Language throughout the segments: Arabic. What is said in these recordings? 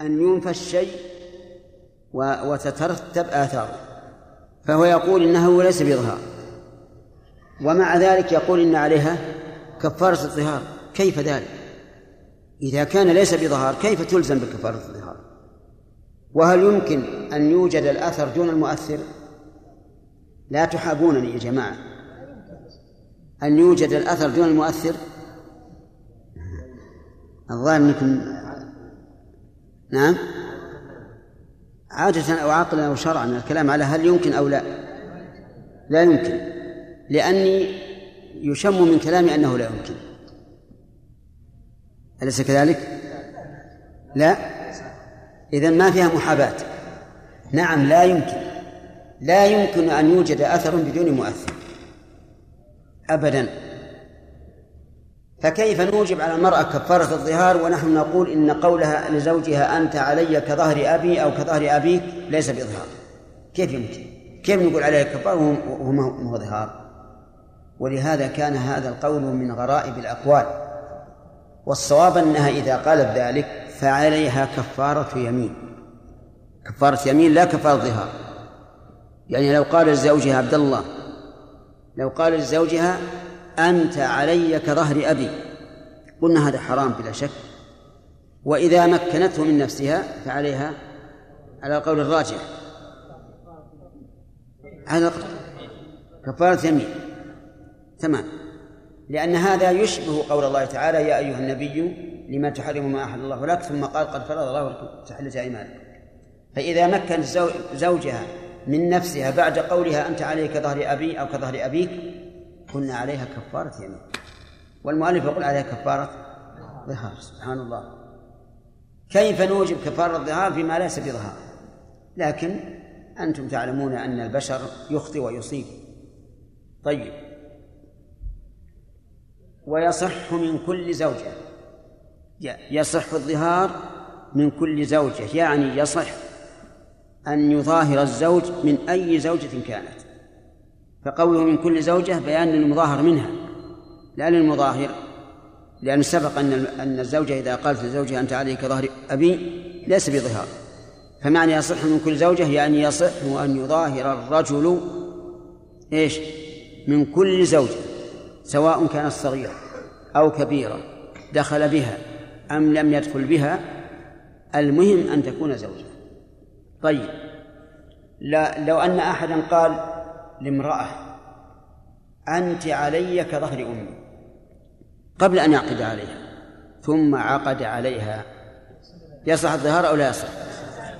أن ينفى الشيء وتترتب آثاره فهو يقول إنه ليس بإظهار ومع ذلك يقول إن عليها كفارة الظهار كيف ذلك؟ إذا كان ليس بظهار كيف تلزم بكفارة الظهار؟ وهل يمكن أن يوجد الأثر دون المؤثر؟ لا تحابونني يا جماعة أن يوجد الأثر دون المؤثر الظاهر أنكم نعم. عادة أو عقلا أو شرعا الكلام على هل يمكن أو لا. لا يمكن. لأني يشم من كلامي أنه لا يمكن. أليس كذلك؟ لا. إذا ما فيها محاباة. نعم لا يمكن. لا يمكن أن يوجد أثر بدون مؤثر. أبدا. فكيف نوجب على المرأة كفارة الظهار ونحن نقول إن قولها لزوجها أنت علي كظهر أبي أو كظهر أبيك ليس بإظهار كيف يمكن؟ كيف نقول عليه كفارة وهو ما هو ظهار؟ ولهذا كان هذا القول من غرائب الأقوال والصواب أنها إذا قالت ذلك فعليها كفارة يمين كفارة يمين لا كفارة ظهار يعني لو قال لزوجها عبد الله لو قال لزوجها أنت علي كظهر أبي. قلنا هذا حرام بلا شك. وإذا مكنته من نفسها فعليها على القول الراجح. على كفارة يمين. تمام. لأن هذا يشبه قول الله تعالى يا أيها النبي لما تحرم ما أحل الله لك ثم قال قد فرض الله لكم تحلة أيمانكم فإذا مكن زوجها من نفسها بعد قولها أنت علي كظهر أبي أو كظهر أبيك قلنا عليها كفارة يمين والمؤلف يقول عليها كفارة ظهار سبحان الله. كيف نوجب كفارة الظهار فيما ليس بظهار؟ لكن أنتم تعلمون أن البشر يخطئ ويصيب. طيب. ويصح من كل زوجة. يصح الظهار من كل زوجة يعني يصح أن يظاهر الزوج من أي زوجة كانت. فقوله من كل زوجة بيان للمظاهر منها لا للمظاهر لأن سبق أن أن الزوجة إذا قالت لزوجها أنت عليك ظهر أبي ليس بظهار فمعنى يصح من كل زوجة يعني يصح أن يظاهر الرجل إيش؟ من كل زوجة سواء كانت صغيرة أو كبيرة دخل بها أم لم يدخل بها المهم أن تكون زوجة طيب لا لو أن أحدا قال لامرأة. أنت علي كظهر أمي. قبل أن يعقد عليها. ثم عقد عليها. يصح الظهار أو لا يصح؟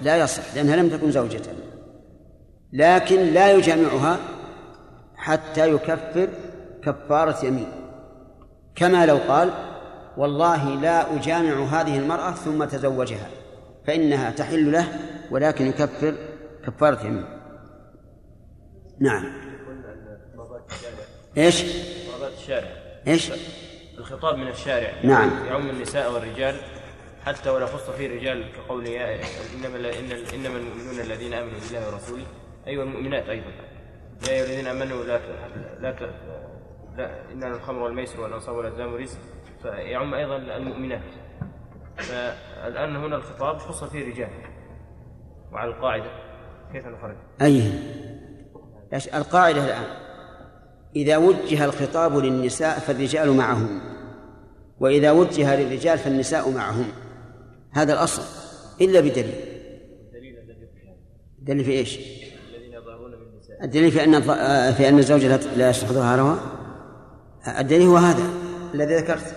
لا يصح لأنها لم تكن زوجة. لكن لا يجامعها حتى يكفر كفارة يمين. كما لو قال والله لا أجامع هذه المرأة ثم تزوجها فإنها تحل له ولكن يكفر كفارة يمين. نعم. إيش؟ الشارع. إيش؟ الخطاب من الشارع. نعم. يعم النساء والرجال حتى ولا خص فيه الرجال كقول يا إنما إنما المؤمنون الذين آمنوا بالله ورسوله. ايها المؤمنات أيضا. يا أيها الذين آمنوا لا لا لا إن الخمر والميسر والأنصاب والأزلام رزق فيعم أيضا المؤمنات. فالآن هنا الخطاب خص فيه الرجال وعلى القاعدة. كيف نخرج؟ أي. القاعدة الآن. إذا وجه الخطاب للنساء فالرجال معهم. وإذا وجه للرجال فالنساء معهم. هذا الأصل. إلا بدليل. دليل في إيش؟ الدليل في أن في أن الزوجة لا يصلح ظهارها الدليل هو هذا. الذي ذكرت.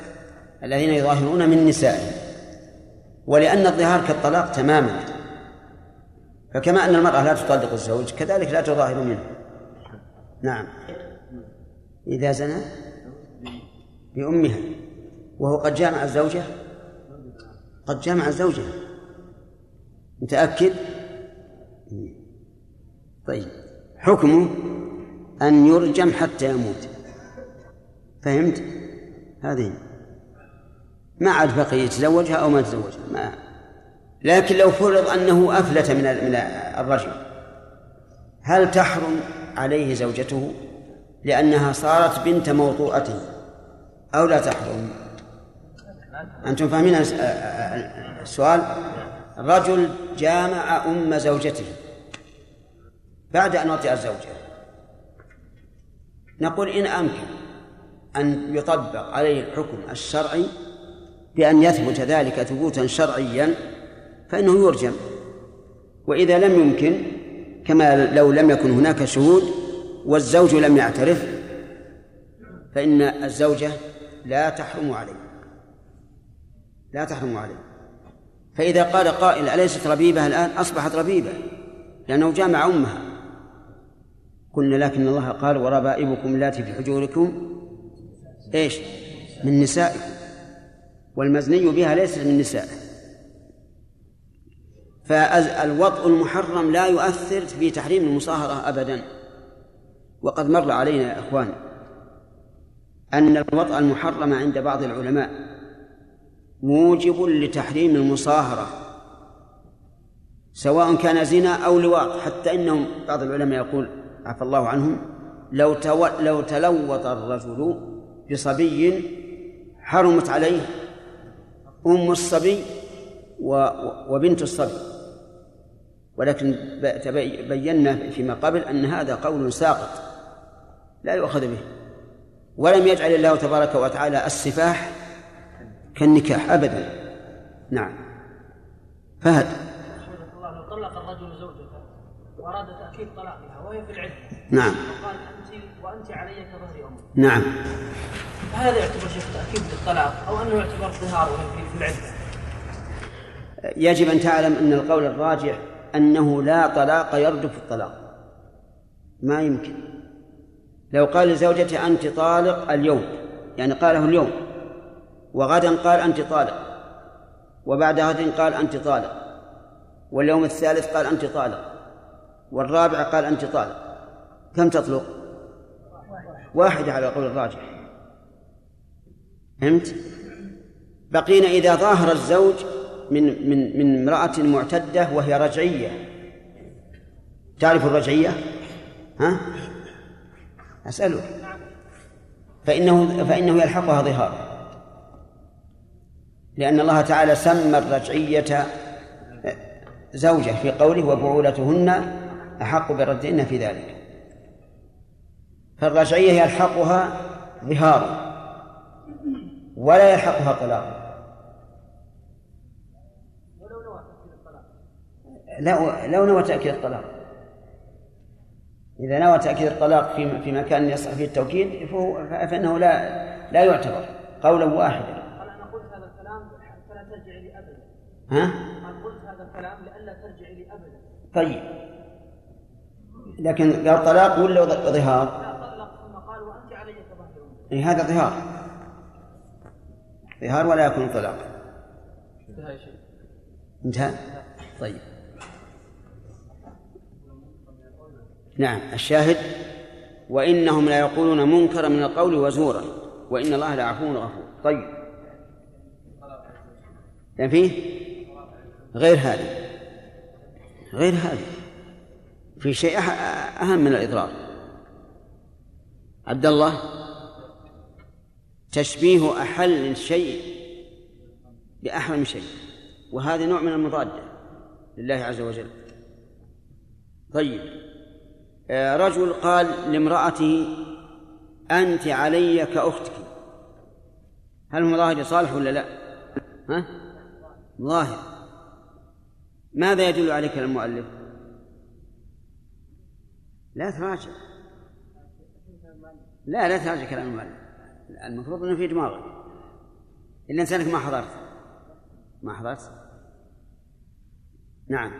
الذين يظاهرون من نسائهم. ولأن الظهار كالطلاق تماما. فكما أن المرأة لا تطلق الزوج كذلك لا تظاهر منه. نعم. إذا زنى بأمها وهو قد جامع الزوجة قد جامع الزوجة متأكد؟ طيب. حكمه أن يرجم حتى يموت. فهمت؟ هذه. ما عاد بقي يتزوجها أو ما يتزوجها ما. لكن لو فرض أنه أفلت من من الرجل هل تحرم عليه زوجته لأنها صارت بنت موطوءته أو لا تحرم. أنتم فاهمين السؤال؟ رجل جامع أم زوجته بعد أن وطئ الزوجة. نقول إن أمكن أن يطبق عليه الحكم الشرعي بأن يثبت ذلك ثبوتا شرعيا فإنه يرجم. وإذا لم يمكن كما لو لم يكن هناك شهود والزوج لم يعترف فإن الزوجة لا تحرم عليه. لا تحرم عليه. فإذا قال قائل أليست ربيبة الآن؟ أصبحت ربيبة لأنه جامع أمها. قلنا لكن الله قال وربائبكم اللاتي في حجوركم إيش؟ من نسائكم. والمزني بها ليس من نسائه. فالوطء المحرم لا يؤثر في تحريم المصاهرة أبدا وقد مر علينا يا إخوان أن الوطء المحرم عند بعض العلماء موجب لتحريم المصاهرة سواء كان زنا أو لواط حتى إنهم بعض العلماء يقول عفى الله عنهم لو. لو تلوط الرجل بصبي حرمت عليه أم الصبي و... وبنت الصبي ولكن بينا فيما قبل أن هذا قول ساقط لا يؤخذ به. ولم يجعل الله تبارك وتعالى السفاح كالنكاح أبدا. نعم. فهد. الله لو طلق الرجل زوجته وأراد تأكيد طلاقها وهي في العدة نعم. وقال أنت وأنت علي كظهر أمك نعم. فهذا يعتبر شيخ تأكيد للطلاق أو أنه يعتبر ظهار وهي في العدة يجب أن تعلم أن القول الراجح أنه لا طلاق يردف الطلاق. ما يمكن. لو قال لزوجته أنت طالق اليوم يعني قاله اليوم وغدا قال أنت طالق وبعد غد قال أنت طالق واليوم الثالث قال أنت طالق والرابع قال أنت طالق كم تطلق؟ واحدة على قول الراجح. فهمت؟ بقينا إذا ظاهر الزوج من من من امرأة معتدة وهي رجعية. تعرف الرجعية؟ ها؟ أسأله. فإنه فإنه يلحقها ظهار. لأن الله تعالى سمى الرجعية زوجة في قوله وبعولتهن أحق بردهن في ذلك. فالرجعية يلحقها ظهار ولا يلحقها طلاق. لا لو نوى تأكيد الطلاق إذا نوى تأكيد الطلاق في في مكان يصح فيه التوكيد فهو فإنه لا لا يعتبر قولا واحدا. قال أنا قلت هذا الكلام فلا ترجع لي أبدا. ها؟ قال قلت هذا الكلام لئلا ترجع لي أبدا. طيب. لكن قال طلاق ولا ظهار؟ لا طلق ثم قال وأنت علي كظهر إيه هذا ظهار. ظهار ولا يكون طلاق. انتهى شيء. انتهى؟ طيب. نعم الشاهد. وإنهم لا يقولون منكرا من القول وزورا وإن الله لعفو غفور. طيب. يعني فيه؟ غير هذا. غير هذا. في شيء أهم من الإضرار. عبد الله تشبيه أحل شيء بأحرم شيء. وهذا نوع من المضادة لله عز وجل. طيب. رجل قال لامرأته أنت علي كأختك. هل مظاهر صالح ولا لا؟ ها؟ ظاهر. ماذا يدل عليك المؤلف؟ لا تراجع. لا لا تراجع كلام المؤلف. المفروض إنه في دماغك إلا إنسانك ما حضرت. ما حضرت؟ نعم.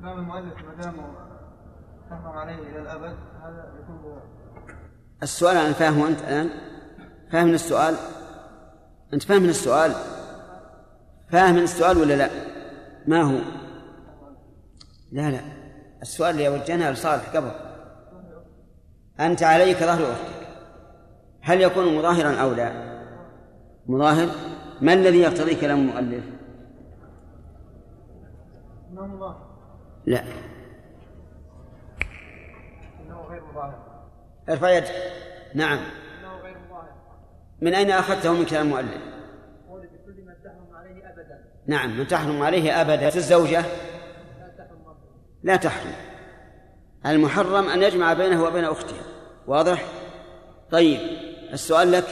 كلام المؤلف ما دام تحرم عليه إلى الأبد هذا يكون السؤال أنا فاهمه أنت الآن؟ فاهم من السؤال؟ أنت فاهم من السؤال؟ فاهم من السؤال ولا لا؟ ما هو؟ لا لا. السؤال اللي وجهناه لصالح قبل أنت عليك ظهر أختك. هل يكون مظاهرا أو لا؟ مظاهر؟ ما الذي يقتضي كلام المؤلف؟ لا إنه غير مظاهر ارفع يدك. نعم. من أين أخذته من كلام المؤلف؟ نعم من تحرم عليه أبدا. الزوجة؟ لا تحرم المحرم أن يجمع بينه وبين أختها. واضح؟ طيب السؤال لك.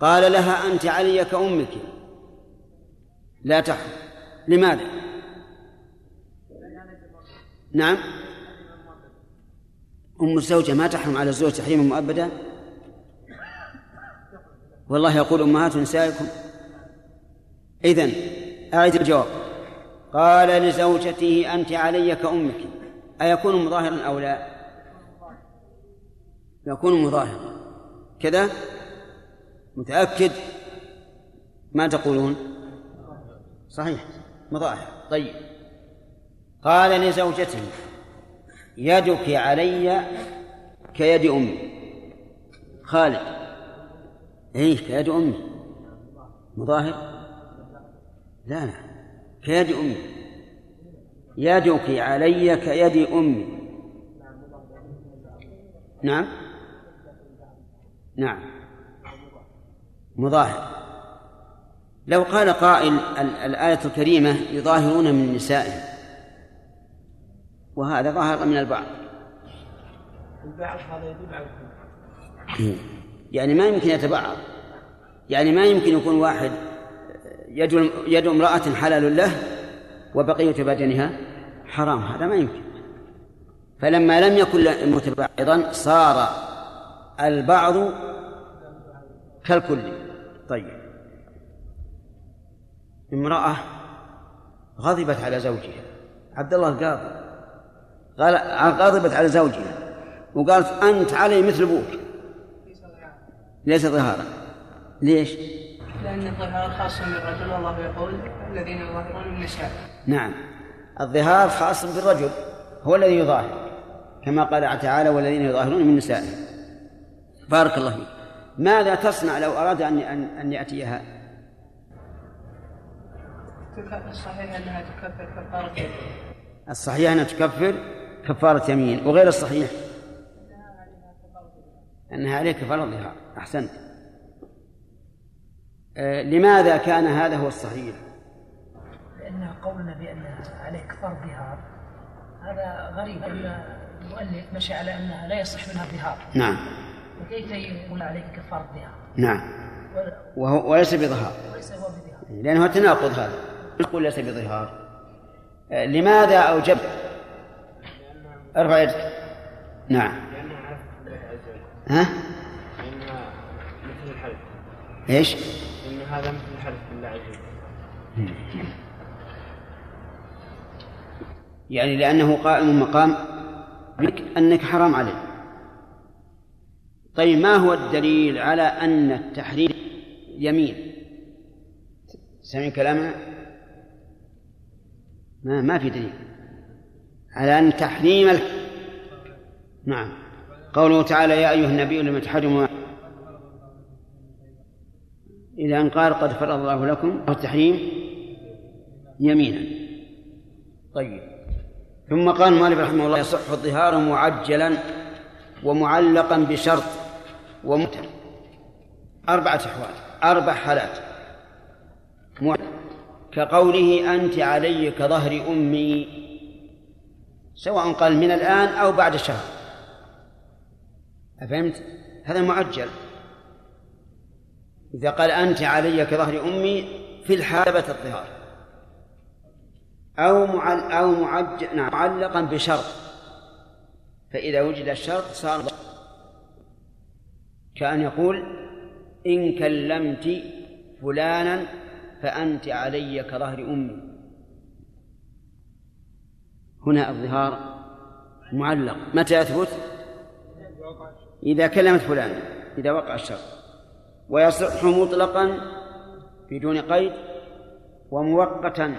قال لها أنت علي كأمك. لا تحرم. لماذا؟ نعم. أم الزوجة ما تحرم على الزوج تحريما مؤبدا والله يقول أمهات نسائكم. إذن أعيد الجواب. قال لزوجته أنت علي كأمك. أيكون مظاهرا أو لا؟ يكون مظاهرا. كذا؟ متأكد؟ ما تقولون؟ صحيح مظاهر. طيب. قال لزوجته يدك علي كيد أمي. خالد. إيه كيد أمي. مظاهر. لا لا. كيد أمي. يدك علي كيد أمي. نعم. نعم. مظاهر. لو قال قائل الآية الكريمة يظاهرون من نسائهم. وهذا ظاهر من البعض. البعض هذا يدل على يعني ما يمكن يتبعض. يعني ما يمكن يكون واحد يد يد امرأة حلال له وبقية بدنها حرام. هذا ما يمكن. فلما لم يكن متبعضا صار البعض كالكل. طيب. امرأة غضبت على زوجها. عبد الله القاضي. قال غضبت على زوجها وقالت أنت علي مثل أبوك. ليس ظهارا ليش؟ لأن الظهار خاص بالرجل والله يقول الذين يظاهرون النساء. نعم. الظهار خاص بالرجل هو الذي يظاهر كما قال تعالى والذين يظاهرون من نسائهم بارك الله فيك. ماذا تصنع لو أراد أن أن يأتيها؟ الصحيح أنها تكفر كفارة الصحيح أنها تكفر؟ كفارة يمين وغير الصحيح. أنها عليه كفارة ظهار أحسنت. آه لماذا كان هذا هو الصحيح؟ لأن قولنا بأن عليه كفار ظهار هذا غريب أن المؤلف مشى على أنها لا يصح منها ظهار نعم. فكيف يقول عليه كفار ظهار نعم. وهو وليس بظهار. وليس هو بظهار. لأنه تناقض هذا. يقول ليس بظهار. آه، لماذا أوجب ارفع يدك نعم. ها؟ لأنها مثل الحلف إيش؟ إن هذا مثل الحلف بالله عز وجل يعني لأنه قائم مقام بك أنك حرام عليه طيب ما هو الدليل على أن التحريم يمين؟ سمعين كلامنا؟ ما ما في دليل. على أن تحريم ال... نعم. قوله تعالى يا أيها النبي لم تحرم ما إلى أن قال قد فرض الله لكم التحريم يمينا. طيب. ثم قال المؤلف رحمه الله يصح الظهار معجلا ومعلقا بشرط ومتر أربعة أحوال أربع حالات. كقوله أنت علي كظهر أمي. سواء قال من الآن أو بعد شهر أفهمت؟ هذا معجل. إذا قال أنت علي كظهر أمي في الحال ثبت الظهار. أو معل أو معجل نعم معلقا بشرط. فإذا وجد الشرط صار كأن يقول إن كلمت فلانا فأنت علي كظهر أمي. هنا الظهار معلق. متى يثبت؟ إذا كلمت فلانا إذا وقع الشرط ويصح مطلقا بدون قيد ومؤقتا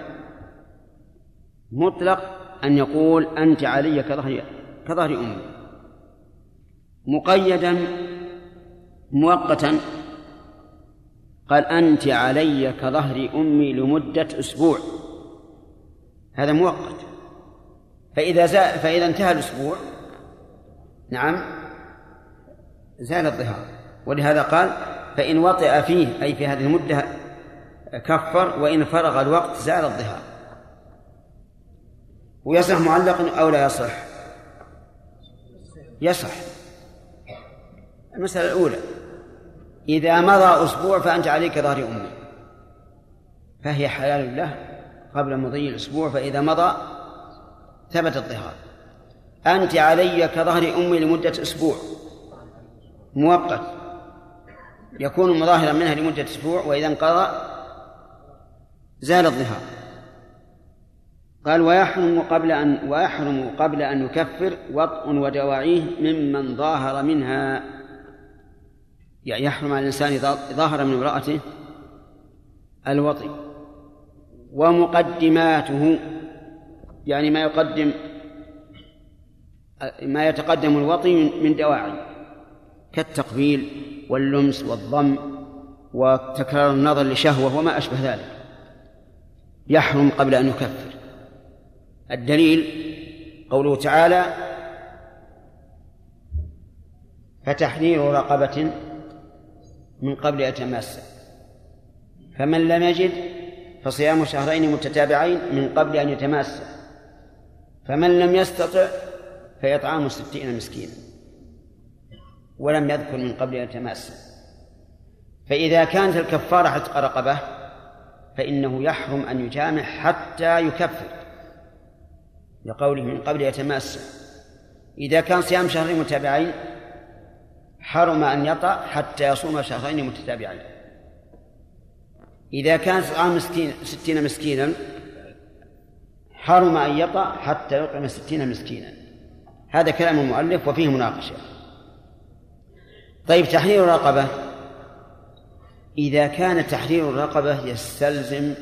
مطلق أن يقول أنت علي كظهر كظهر أمي. مقيدا مؤقتا. قال أنت علي كظهر أمي لمدة أسبوع. هذا مؤقت. فإذا زال فإذا انتهى الأسبوع نعم زال الظهار. ولهذا قال فإن وطئ فيه أي في هذه المدة كفر وإن فرغ الوقت زال الظهار. ويصح معلق أو لا يصح؟ يصح. المسألة الأولى إذا مضى أسبوع فأنت عليك ظهر أمي فهي حلال له قبل مضي الأسبوع فإذا مضى ثبت الظهار. أنت علي كظهر أمي لمدة أسبوع. مؤقت. يكون مظاهرا منها لمدة أسبوع وإذا انقضى زال الظهار. قال ويحرم قبل أن ويحرم قبل أن يكفر وطء ودواعيه ممن ظاهر منها. يعني يحرم على الإنسان ظاهر من امرأته الوطي ومقدماته يعني ما يقدم ما يتقدم الوطي من دواعي كالتقبيل واللمس والضم وتكرار النظر لشهوة وما أشبه ذلك. يحرم قبل أن يكفر. الدليل قوله تعالى فتحرير رقبة من قبل أتماسا فمن لم يجد فصيام شهرين متتابعين من قبل أن يتماسا فمن لم يستطع فيطعام ستين مسكينا ولم يذكر من قبل أن يتماسا فإذا كانت الكفارة عتق رقبة فإنه يحرم أن يجامع حتى يكفر لقوله من قبل يتماسا إذا كان صيام شهرين متابعين حرم أن يطأ حتى يصوم شهرين متتابعين. إذا كان إطعام مسكين ستين مسكينا حرم أن يطأ حتى يطعم ستين مسكينا. هذا كلام المؤلف وفيه مناقشة. طيب تحرير الرقبة. إذا كان تحرير الرقبة يستلزم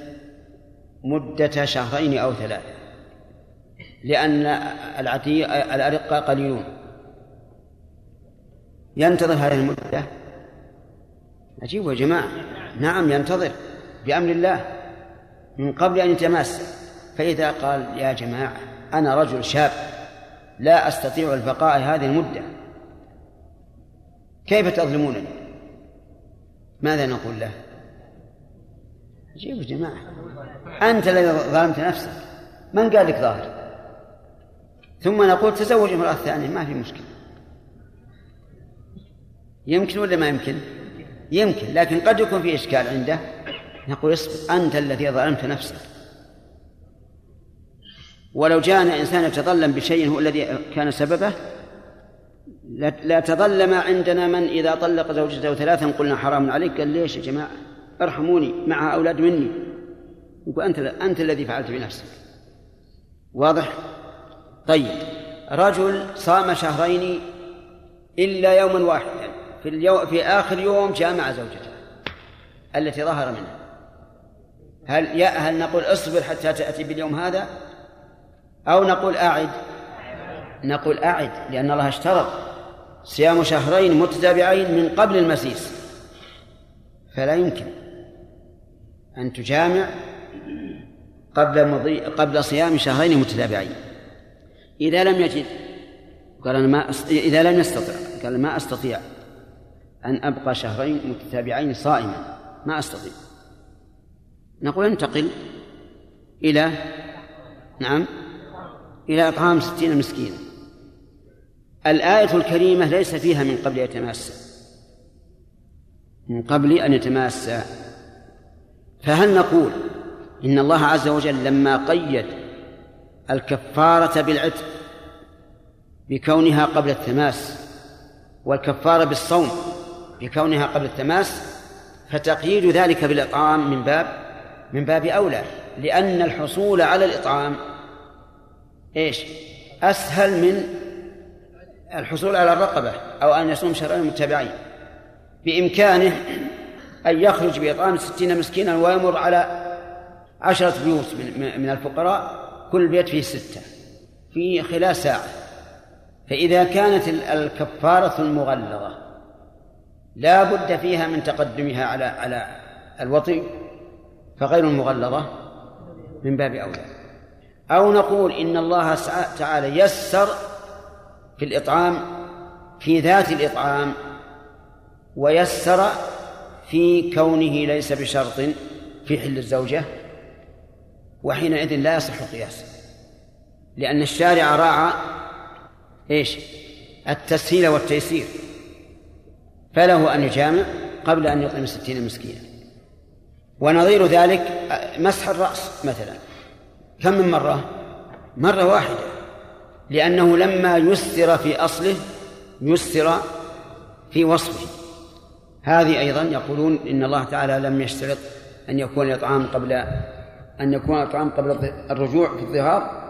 مدة شهرين أو ثلاثة لأن الأرقة قليلون. ينتظر هذه المدة؟ عجيب يا جماعة. نعم ينتظر بأمر الله. من قبل أن يتماس. فإذا قال يا جماعة أنا رجل شاب لا أستطيع البقاء هذه المدة كيف تظلمونني ماذا نقول له؟ عجيب يا جماعة. أنت الذي ظلمت نفسك. من قال لك ظاهر؟ ثم نقول تزوج امرأة ثانية ما في مشكلة. يمكن ولا ما يمكن؟ يمكن لكن قد يكون في إشكال عنده. نقول اصبر أنت الذي ظلمت نفسك. ولو جاءنا إنسان يتظلم بشيء هو الذي كان سببه لا تظلم عندنا من إذا طلق زوجته ثلاثا قلنا حرام عليك. قال ليش يا جماعة؟ ارحموني مع أولاد مني. يقول أنت أنت الذي فعلت بنفسك. واضح؟ طيب. رجل صام شهرين إلا يوما واحدا. في اليوم في آخر يوم جامع زوجته. التي ظهر منها. هل يا هل نقول اصبر حتى تأتي باليوم هذا؟ أو نقول أعد. نقول أعد لأن الله اشترط صيام شهرين متتابعين من قبل المسيس. فلا يمكن أن تجامع قبل مضي قبل صيام شهرين متتابعين. إذا لم يجد قال أنا ما أست... إذا لم يستطع قال ما أستطيع أن أبقى شهرين متتابعين صائما. ما أستطيع. نقول أنتقل إلى نعم. إلى إطعام ستين مسكينا الآية الكريمة ليس فيها من قبل يتماسى من قبل أن يتماسى فهل نقول إن الله عز وجل لما قيد الكفارة بالعتق بكونها قبل التماس والكفارة بالصوم بكونها قبل التماس فتقييد ذلك بالإطعام من باب من باب أولى لأن الحصول على الإطعام إيش؟ أسهل من الحصول على الرقبة أو أن يصوم شهرين متابعين بإمكانه أن يخرج بإطعام ستين مسكينا ويمر على عشرة بيوت من, من الفقراء كل بيت فيه ستة في خلال ساعة. فإذا كانت الكفارة المغلظة لا بد فيها من تقدمها على على الوطي فغير المغلظة من باب أولى. أو نقول إن الله تعالى يسر في الإطعام في ذات الإطعام ويسر في كونه ليس بشرط في حل الزوجة وحينئذ لا يصح القياس. لأن الشارع راعى إيش؟ التسهيل والتيسير. فله أن يجامع قبل أن يطعم ستين مسكينا. ونظير ذلك مسح الرأس مثلا. كم من مرة؟ مرة واحدة. لأنه لما يسر في أصله يسر في وصفه. هذه أيضا يقولون إن الله تعالى لم يشترط أن يكون الإطعام قبل أن يكون الإطعام قبل الرجوع في الظهار.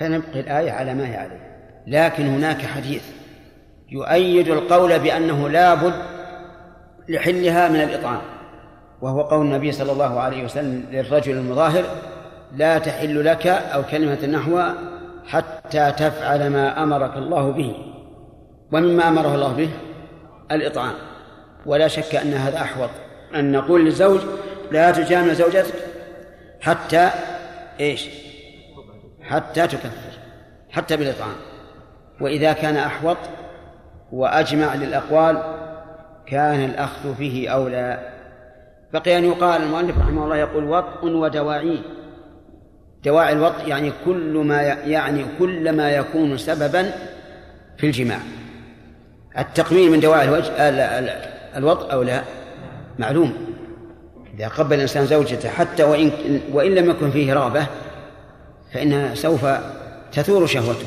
فنبقي الآية على ما هي عليه. لكن هناك حديث يؤيد القول بأنه لا بد لحلها من الإطعام وهو قول النبي صلى الله عليه وسلم للرجل المظاهر لا تحل لك أو كلمة نحو حتى تفعل ما أمرك الله به. ومما أمره الله به الإطعام. ولا شك أن هذا أحوط. أن نقول للزوج لا تجامع زوجتك حتى إيش؟ حتى تكفر. حتى بالإطعام. وإذا كان أحوط وأجمع للأقوال كان الأخذ فيه أولى. بقي أن يقال المؤلف رحمه الله يقول وطء ودواعيه دواعي الوطء يعني كل ما يعني كل ما يكون سببا في الجماع. التقبيل من دواعي الوجه الوطء أو لا؟ معلوم. إذا قبل الإنسان زوجته حتى وإن وإن لم يكن فيه رغبة فإنها سوف تثور شهوته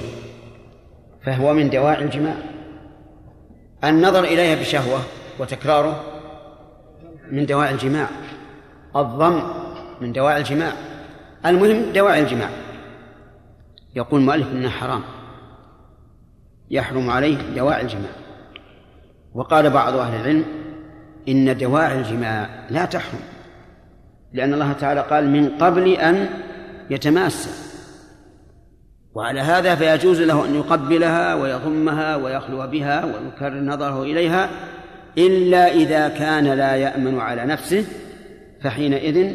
فهو من دواعي الجماع. النظر إليها بشهوة وتكراره من دواعي الجماع. الضم من دواعي الجماع. المهم دواعي الجماع. يقول المؤلف انه حرام. يحرم عليه دواعي الجماع. وقال بعض أهل العلم إن دواعي الجماع لا تحرم لأن الله تعالى قال من قبل أن يتماس وعلى هذا فيجوز له أن يقبلها ويضمها ويخلو بها ويكرر نظره إليها إلا إذا كان لا يأمن على نفسه فحينئذ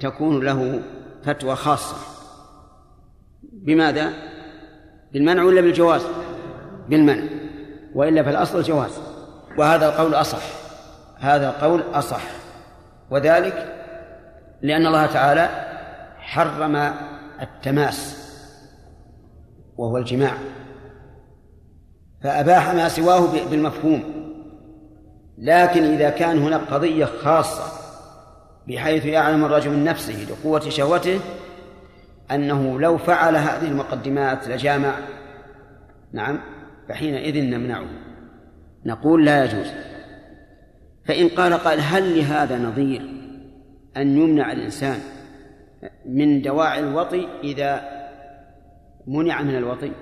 تكون له فتوى خاصة بماذا؟ بالمنع ولا بالجواز؟ بالمنع وإلا فالأصل الجواز وهذا القول أصح هذا القول أصح وذلك لأن الله تعالى حرم التماس وهو الجماع فأباح ما سواه بالمفهوم لكن إذا كان هناك قضية خاصة بحيث يعلم الرجل من نفسه لقوة شهوته أنه لو فعل هذه المقدمات لجامع. نعم فحينئذ نمنعه. نقول لا يجوز. فإن قال قال هل لهذا نظير أن يمنع الإنسان من دواعي الوطي إذا منع من الوطي؟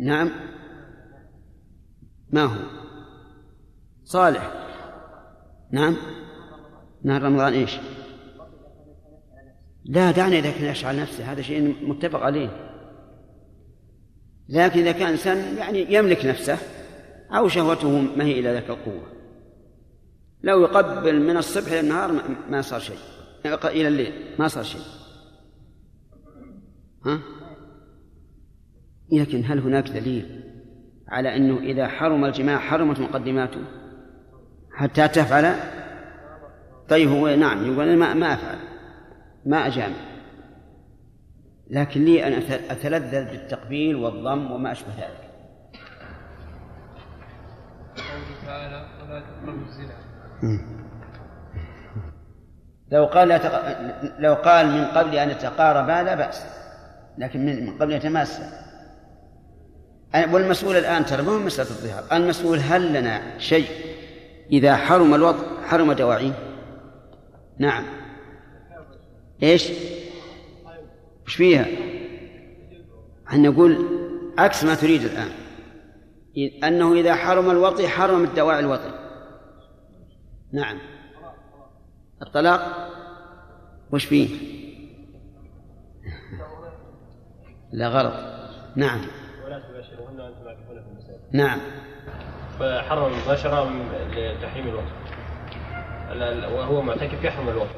نعم. ما هو؟ صالح. نعم. نهار رمضان إيش؟ لا دعنا اذا كان يشعل نفسه هذا شيء متفق عليه. لكن إذا كان إنسان يعني يملك نفسه أو شهوته ما هي إلى ذاك القوة. لو يقبل من الصبح إلى النهار ما صار شيء. إلى الليل ما صار شيء. ها؟ لكن هل هناك دليل على إنه إذا حرم الجماع حرمت مقدماته حتى تفعل؟ طيب هو نعم يقول أنا ما, ما أفعل ما أجامع لكن لي أن أتلذذ بالتقبيل والضم وما أشبه ذلك. تعالى ولا تقربوا الزنا. لو قال لو قال من قبل أن يتقاربا لا بأس لكن من قبل يتماسا والمسؤول الآن ترى ما هو مسألة الظهار؟ المسؤول هل لنا شيء إذا حرم الوضع حرم دواعيه؟ نعم. إيش؟ وش فيها؟ أن نقول عكس ما تريد الآن. أنه إذا حرم الوطي حرم الدواعي الوطي. نعم. الطلاق؟ وش فيه؟ لا غلط. نعم. نعم. فحرم المباشرة لتحريم الوطي. وهو معتكف يحرم الوضوء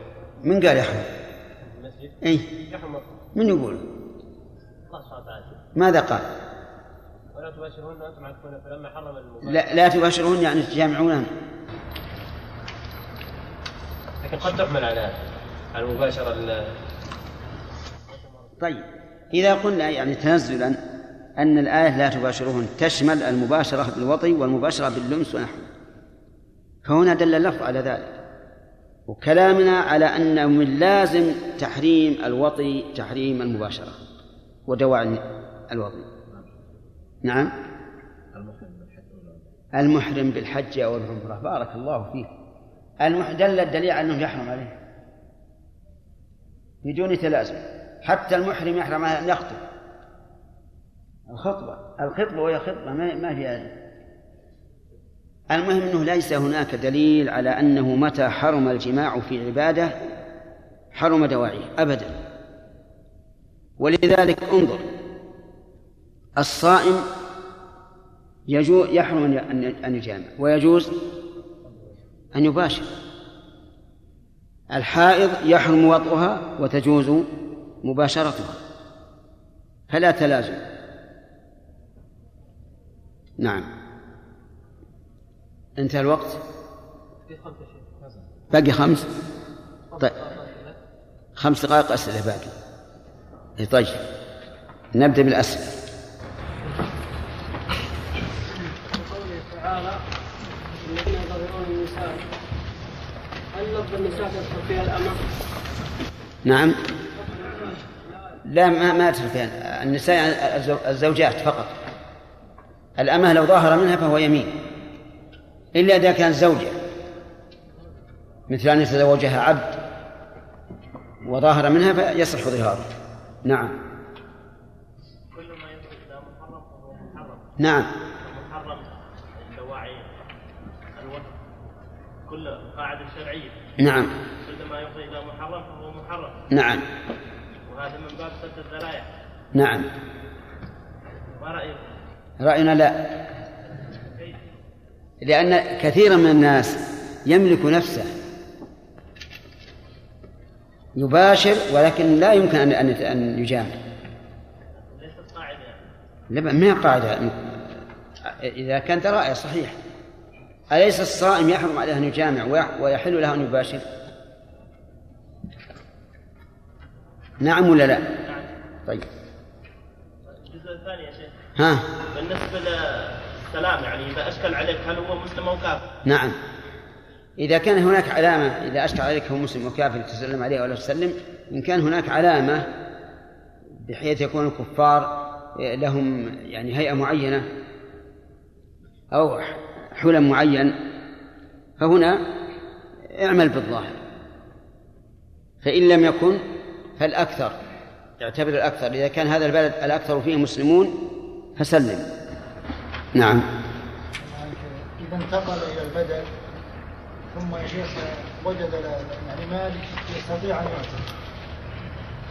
من قال يحرم؟ إي. يحرم من يقول؟ الله سبحانه وتعالى. ماذا قال؟ ولا تباشرهن وأنتم عاكفون فلما حرم المباشرة لا لا تباشرهن يعني تجامعونهن لكن قد تحمل على على المباشرة ال- طيب. إذا قلنا يعني تنزلا أن الآية لا تباشرهن تشمل المباشرة بالوطي والمباشرة باللمس ونحوه. فهنا دل اللفظ على ذلك. وكلامنا على أنه من لازم تحريم الوطي تحريم المباشرة ودواعي الوطي. نعم؟ المحرم بالحج أو العمرة. بارك الله فيك. المح... دل الدليل على أنه يحرم عليه. بدون تلازم. حتى المحرم يحرم على أن يخطب. الخطبة. الخطبة وهي خطبة ما ما فيها المهم أنه ليس هناك دليل على أنه متى حرم الجماع في عبادة حرم دواعيه أبدا. ولذلك انظر الصائم يجوز يحرم أن- يجامع ويجوز أن يباشر. الحائض يحرم وطئها وتجوز مباشرتها. فلا تلازم. نعم. انتهى الوقت؟ باقي خمس؟ طيب. خمس دقائق أسئلة باقي. إيه طيب. نبدأ بالأسئلة؟ نعم. لا ما ما فيها. النساء الزو- الزوجات فقط. الأمة لو ظاهر منها فهو يمين. إلا إذا كانت زوجة. مثل أن يتزوجها عبد وظاهر منها فيصح ظهاره. نعم. كل ما محرم فهو محرم نعم. كل قاعدة شرعية نعم. كل ما يفضي إلى محرم فهو محرم نعم. وهذا من باب سد الذرائع نعم. ما رأيك؟ رأينا لا. لأن كثيرا من الناس يملك نفسه يباشر ولكن لا يمكن أن أن أن يجامع ليست قاعدة يعني لا ما قاعدة؟ إذا كانت رأي صحيح. أليس الصائم يحرم عليه أن يجامع ويح- ويحل له أن يباشر؟ نعم ولا لا؟ طيب. الجزء الثاني يا شيخ. ها؟ بالنسبة للسلام يعني إذا أشكل عليك هل هو مسلم أو كافر؟ نعم. إذا كان هناك علامة إذا أشكل عليك هو مسلم وكافر تسلم عليه ولا تسلم إن كان هناك علامة بحيث يكون الكفار لهم يعني هيئة معينة أو حلم معين فهنا اعمل بالظاهر. فإن لم يكن فالأكثر اعتبر الأكثر. إذا كان هذا البلد الأكثر فيه مسلمون فسلم. نعم. إذا انتقل إلى البدل ثم يا شيخ وجد يعني مال يستطيع أن يعتق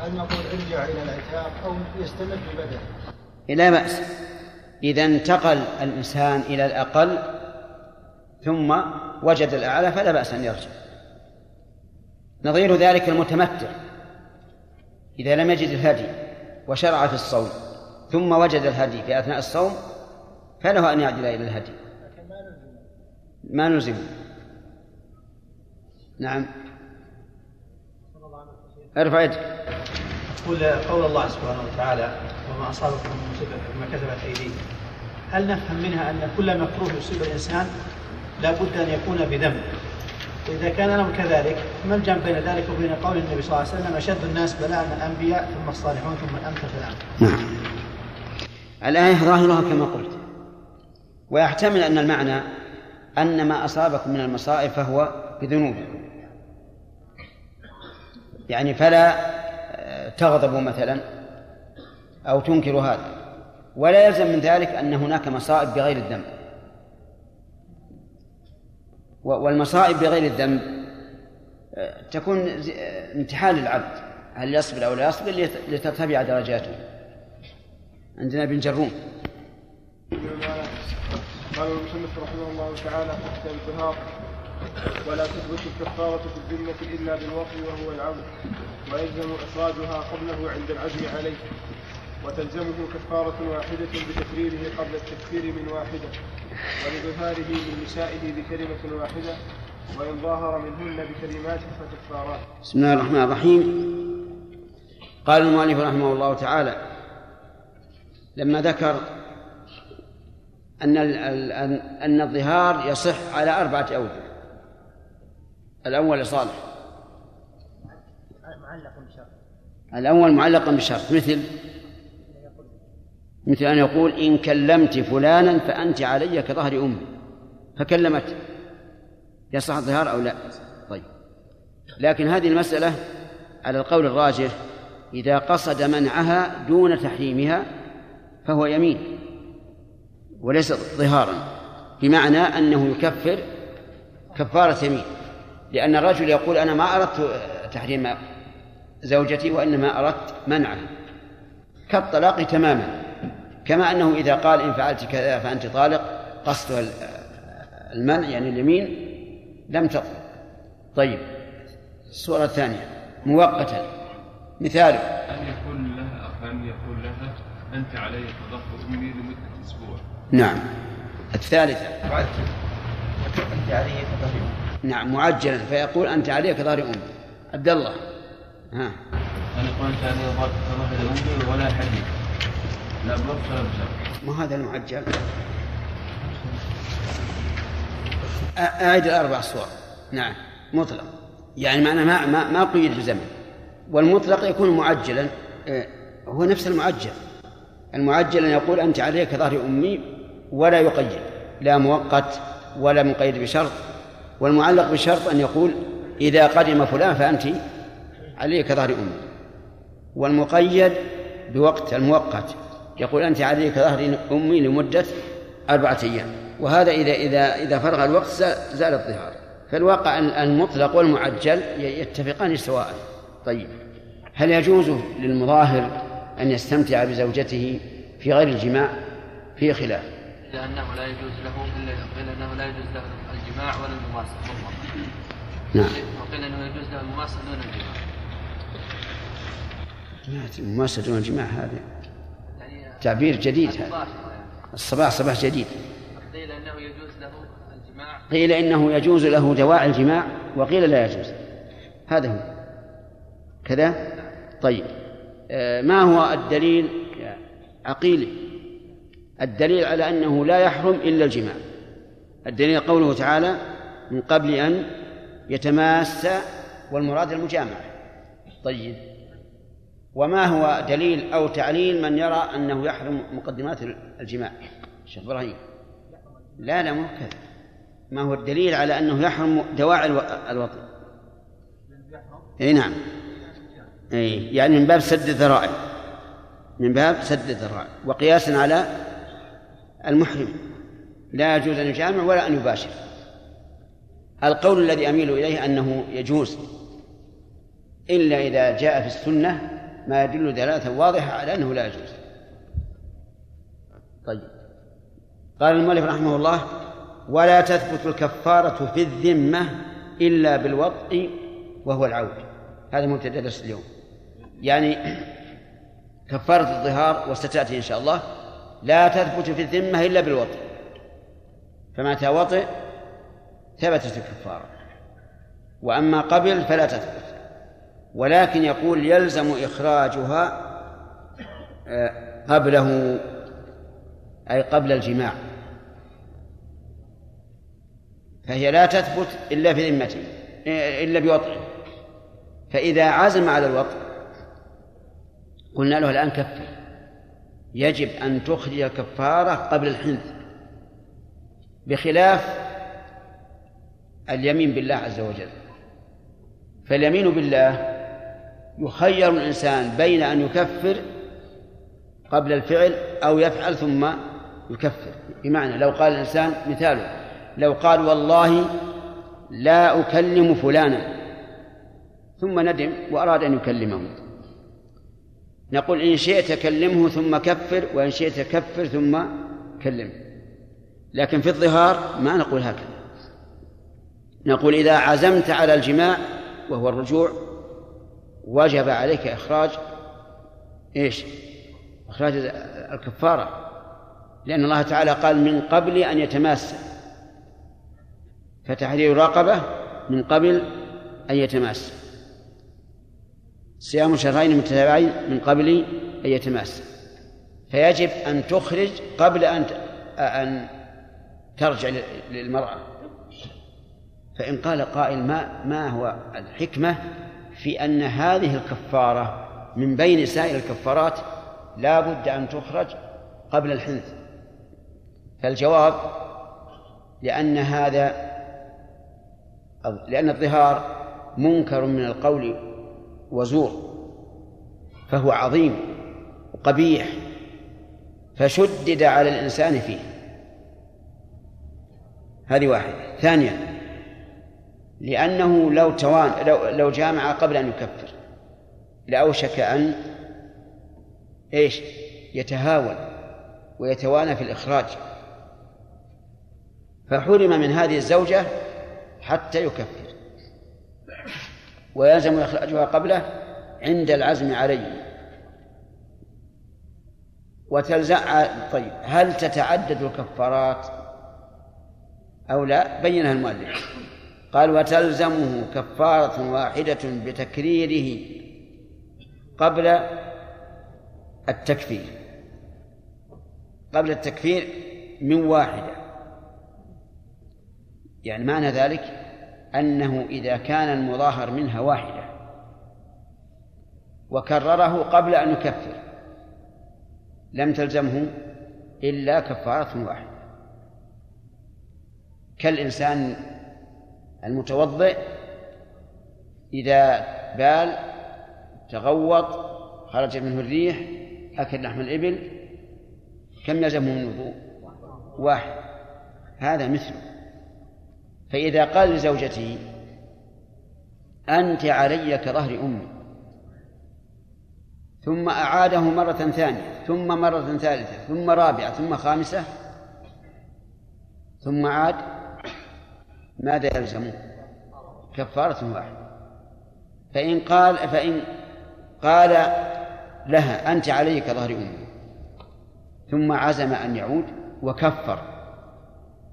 هل نقول ارجع إلى العتاق أو يستمر ببدل لا بأس. إذا انتقل الإنسان إلى الأقل ثم وجد الأعلى فلا بأس أن يرجع. نظير ذلك المتمتع. إذا لم يجد الهدي وشرع في الصوم ثم وجد الهدي في أثناء الصوم فله أن يعدل إلى الهدي. ما نلزمه نعم. ارفع يدك قول قول الله سبحانه وتعالى وما أصابكم من مصيبة بما كتبت أيديكم. هل نفهم منها أن كل مكروه يصيب الإنسان لا بد أن يكون بذنب وإذا كان الأمر كذلك ما الجمع بين ذلك وبين قول النبي صلى الله عليه وسلم أشد الناس بلاء الأنبياء ثم الصالحون ثم الامثل فالامثل نعم. الآية ظاهرها كما قلت. ويحتمل أن المعنى أن ما أصابكم من المصائب فهو بذنوبكم. يعني فلا آه، تغضبوا مثلا أو تنكروا هذا. ولا يلزم من ذلك أن هناك مصائب بغير الذنب. والمصائب بغير الذنب آه، تكون آه، امتحان للعبد. هل يصبر أو لا يصبر لترتفع درجاته. عندنا ابن جروم قال المصنف رحمه الله تعالى تحت البهار ولا تثبت الكفارة في الذمة إلا بالوصي وهو العمد ويلزم إخراجها قبله عند العزم عليه وتلزمه كفارة واحدة بتكريره قبل التكفير من واحدة ولظهاره من نسائه بكلمة واحدة وإن ظاهر منهن بكلمات فكفارات بسم الله الرحمن الرحيم. قال المؤلف رحمه الله تعالى لما ذكر أن أن الظهار يصح على أربعة أوجه. الأول صالح. معلق بشرط الأول معلقا بشرط. مثل؟ مثل أن يقول إن كلمت فلانا فأنت علي كظهر أمي. فكلمته يصح الظهار أو لا؟ طيب. لكن هذه المسألة على القول الراجح إذا قصد منعها دون تحريمها فهو يمين. وليس ظهارا بمعنى أنه يكفر كفارة يمين لأن الرجل يقول أنا ما أردت تحريم زوجتي وإنما أردت منعها كالطلاق تماما كما أنه إذا قال إن فعلت كذا فأنت طالق قصد المنع يعني اليمين لم تطلق. طيب الصورة الثانية مؤقتا مثاله. أن يقول لها أن يقول لها أنت علي كظهر أمي لمدة أسبوع نعم. الثالثة. أنت علي كظهر نعم معجلا فيقول أنت علي كظهر أمي. عبد الله. ها. أن يقول أنت علي كظهر أمي ولا حديث لا بلطف ولا بشر. ما هذا المعجل أعد الأربع صور نعم مطلق. يعني معنى ما ما ما قيد بزمن والمطلق يكون معجلا هو نفس المعجل المعجل أن يقول أنت علي كظهر أمي ولا يقيد لا مؤقت ولا مقيد بشرط والمعلق بشرط أن يقول إذا قدم فلان فأنت علي كظهر أمي والمقيد بوقت المؤقت يقول أنت علي كظهر أمي لمدة أربعة أيام وهذا إذا إذا إذا فرغ الوقت زال الظهار. فالواقع المطلق والمعجل يتفقان سواء. طيب هل يجوز للمظاهر أن يستمتع بزوجته في غير الجماع؟ في خلاف. لأنه لا يجوز له إلا قيل أنه لا يجوز له الجماع ولا المماسة نعم. وقيل أنه يجوز له المماسة دون الجماع. المماسة دون الجماع هذا يعني تعبير جديد هذا. الصباح صباح جديد. قيل أنه يجوز له الجماع. قيل إنه يجوز له دواعي الجماع وقيل لا يجوز. هذا هو. كذا؟ طيب. آه، ما هو الدليل عقيلي؟ الدليل على أنه لا يحرم إلا الجماع. الدليل قوله تعالى من قبل أن يتماس والمراد المجامعة طيب. وما هو دليل أو تعليل من يرى أنه يحرم مقدمات الجماع؟ شيخ إبراهيم. لا لا مو كذا ما هو الدليل على أنه يحرم دواعي الوطن؟ أي نعم. أي يعني من باب سد الذرائع. من باب سد الذرائع. وقياسا على المحرم. لا يجوز أن يجامع ولا أن يباشر. القول الذي أميل إليه أنه يجوز إلا إذا جاء في السنة ما يدل دلالة واضحة على أنه لا يجوز. طيب. قال المؤلف رحمه الله ولا تثبت الكفارة في الذمة إلا بالوطء وهو العود. هذا مبتدأ درس اليوم. يعني كفارة الظهار وستأتي إن شاء الله لا تثبت في الذمة إلا بالوطء فمتى وطئ ثبتت الكفارة. وأما قبل فلا تثبت. ولكن يقول يلزم إخراجها آه، قبله أي قبل الجماع. فهي لا تثبت إلا في ذمته إلا بوطئه. فإذا عزم على الوطء قلنا له الآن كفر يجب أن تخرج الكفارة قبل الحنث بخلاف اليمين بالله عز وجل. فاليمين بالله يخير الإنسان بين أن يكفر قبل الفعل أو يفعل ثم يكفر. بمعنى لو قال الإنسان مثاله لو قال والله لا أكلم فلانا ثم ندم وأراد أن يكلمه. نقول إن شئت كلمه ثم كفر وإن شئت كفر ثم كلمه. لكن في الظهار ما نقول هكذا. نقول إذا عزمت على الجماع وهو الرجوع وجب عليك إخراج إيش؟ إخراج الكفارة. لأن الله تعالى قال من قبل أن يتماس فتحرير رقبة من قبل أن يتماس صيام شهرين متتابعين من قبل أن يتماس. فيجب أن تخرج قبل أن أن ترجع للمرأة. فإن قال قائل ما ما هو الحكمة في أن هذه الكفارة من بين سائر الكفارات لا بد أن تخرج قبل الحنث. فالجواب لأن هذا لأن الظهار منكر من القول وزور فهو عظيم وقبيح فشدد على الإنسان فيه. هذه واحدة. ثانيا لأنه لو توان لو, لو جامع قبل أن يكفر لأوشك أن إيش؟ يتهاون ويتوانى في الإخراج. فحرم من هذه الزوجة حتى يكفر. ويلزم إخراجها قبله عند العزم عليه. وتلزع طيب هل تتعدد الكفارات أو لا؟ بينها المؤلف. قال وتلزمه كفارة واحدة بتكريره قبل التكفير. قبل التكفير من واحدة. يعني معنى ذلك أنه إذا كان المظاهر منها واحدة وكرره قبل أن يكفر لم تلزمه إلا كفارة واحدة. كالإنسان المتوضئ إذا بال تغوط خرج منه الريح أكل لحم الإبل كم يلزمه من وضوء واحد. هذا مثله. فإذا قال لزوجته أنت علي كظهر أمي. ثم أعاده مرة ثانية ثم مرة ثالثة ثم رابعة ثم خامسة ثم عاد ماذا يلزمه؟ كفارة واحدة. فإن قال فإن قال لها أنت علي كظهر أمي ثم عزم أن يعود وكفر.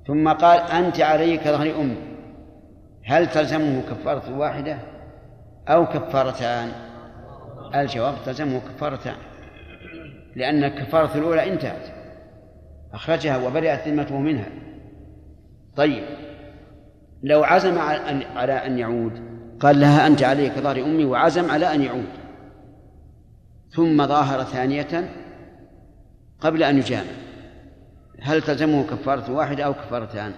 ثم قال أنت علي كظهر أمي هل تلزمه كفارة واحدة أو كفارتان؟ الجواب تلزمه كفارتان لأن الكفارة الأولى انتهت أخرجها وبرئت ذمته منها. طيب لو عزم على أن يعود قال لها أنت علي كظهر أمي وعزم على أن يعود. ثم ظاهر ثانية قبل أن يجامع. هل تلزمه كفارة واحدة أو كفارتان؟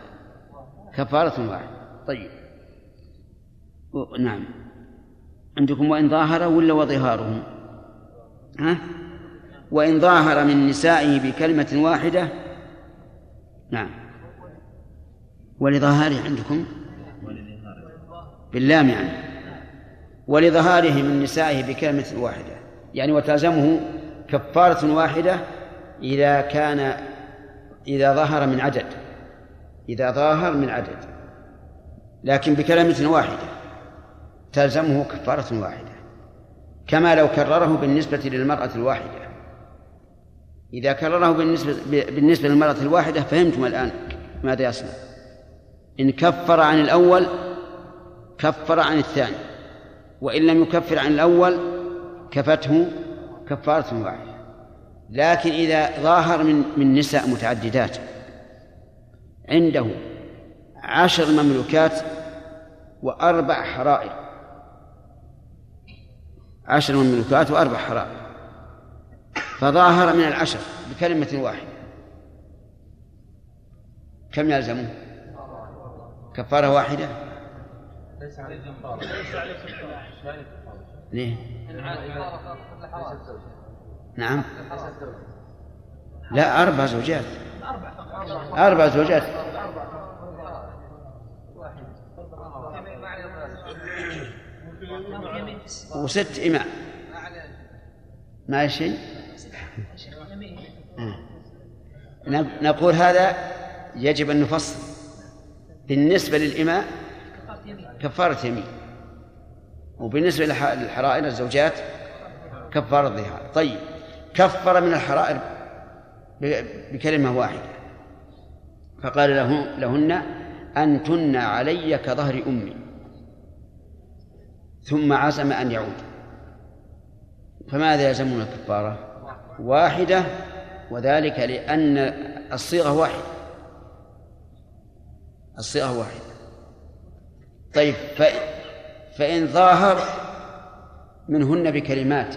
كفارة واحدة. طيب. نعم. عندكم وإن ظاهر ولا وظهاره ها؟ وإن ظاهر من نسائه بكلمة واحدة؟ نعم. ولظهاره عندكم؟ باللام يعني. ولظهاره من نسائه بكلمة واحدة. يعني وتلزمه كفارة واحدة إذا كان إذا ظهر من عدد. إذا ظاهر من عدد. لكن بكلمة واحدة. تلزمه كفارة واحدة. كما لو كرره بالنسبة للمرأة الواحدة. إذا كرره بالنسبة بالنسبة للمرأة الواحدة فهمتم الآن ماذا يصنع. إن كفر عن الأول كفر عن الثاني. وإن لم يكفر عن الأول كفته كفارة واحدة. لكن إذا ظاهر من من نساء متعددات عنده عشر مملوكات وأربع حرائر عشر مملوكات وأربع حرائر فظاهر من العشر بكلمة واحدة كم يلزمه؟ كفارة واحدة؟ ليس عليه كفارة ليه؟ نعم. لا أربع زوجات. أربع زوجات. وست إماء. ما شيء نقول هذا يجب أن نفصل. بالنسبة للإماء كفارة يمين. وبالنسبة للحرائر الزوجات كفارة ظهار. طيب. كفر من الحرائر بكلمة واحدة. فقال له لهن أنتن علي كظهر أمي. ثم عزم أن يعود. فماذا يلزمون الكفارة؟ واحدة وذلك لأن الصيغة واحدة. الصيغة واحدة. طيب فإن ظاهر منهن بكلمات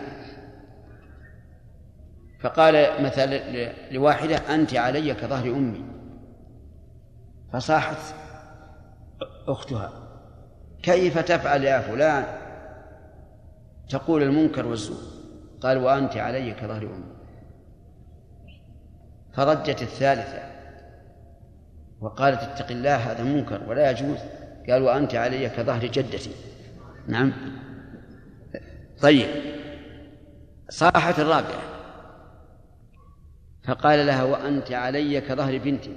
فقال مثلا لواحدة أنت علي كظهر أمي. فصاحت أختها. كيف تفعل يا فلان؟ تقول المنكر والزور. قال وأنت علي كظهر أمي. فرجت الثالثة. وقالت اتق الله هذا منكر ولا يجوز. قال وأنت علي كظهر جدتي. نعم. طيب. صاحت الرابعة. فقال لها وأنت علي كظهر بنتي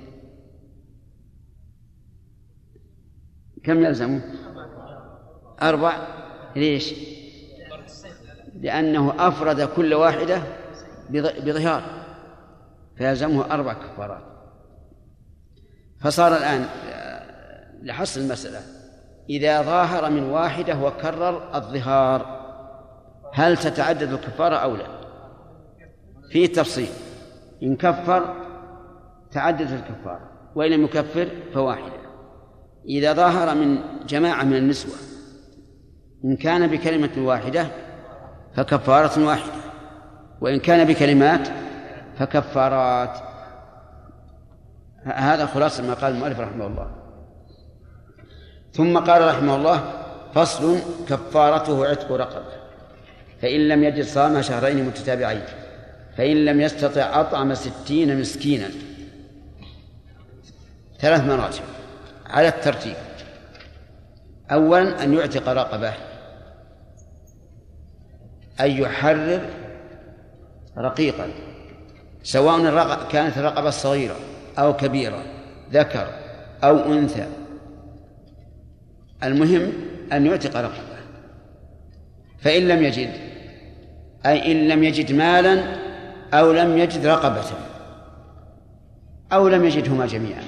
كم يلزمه؟ أربع. ليش؟ لأنه أفرد كل واحدة بظهار. فيلزمه أربع كفارات. فصار الآن لحصل المسألة. إذا ظاهر من واحدة وكرر الظهار هل تتعدد الكفارة أو لا؟ في تفصيل. إن كفر تعددت الكفارة وإن لم يكفر فواحدة. إذا ظاهر من جماعة من النسوة إن كان بكلمة واحدة فكفارة واحدة وإن كان بكلمات فكفارات. هذا خلاصة ما قال المؤلف رحمه الله. ثم قال رحمه الله فصل كفارته عتق رقبة فإن لم يجد صام شهرين متتابعين. فإن لم يستطع أطعم ستين مسكينا. ثلاث مراجع على الترتيب. أولا أن يعتق رقبة. أن يحرر رقيقا. سواء. كانت الرقبة صغيرة أو كبيرة ذكر أو أنثى. المهم أن يعتق رقبة. فإن لم يجد أي إن لم يجد مالا أو لم يجد رقبة. أو لم يجدهما جميعا.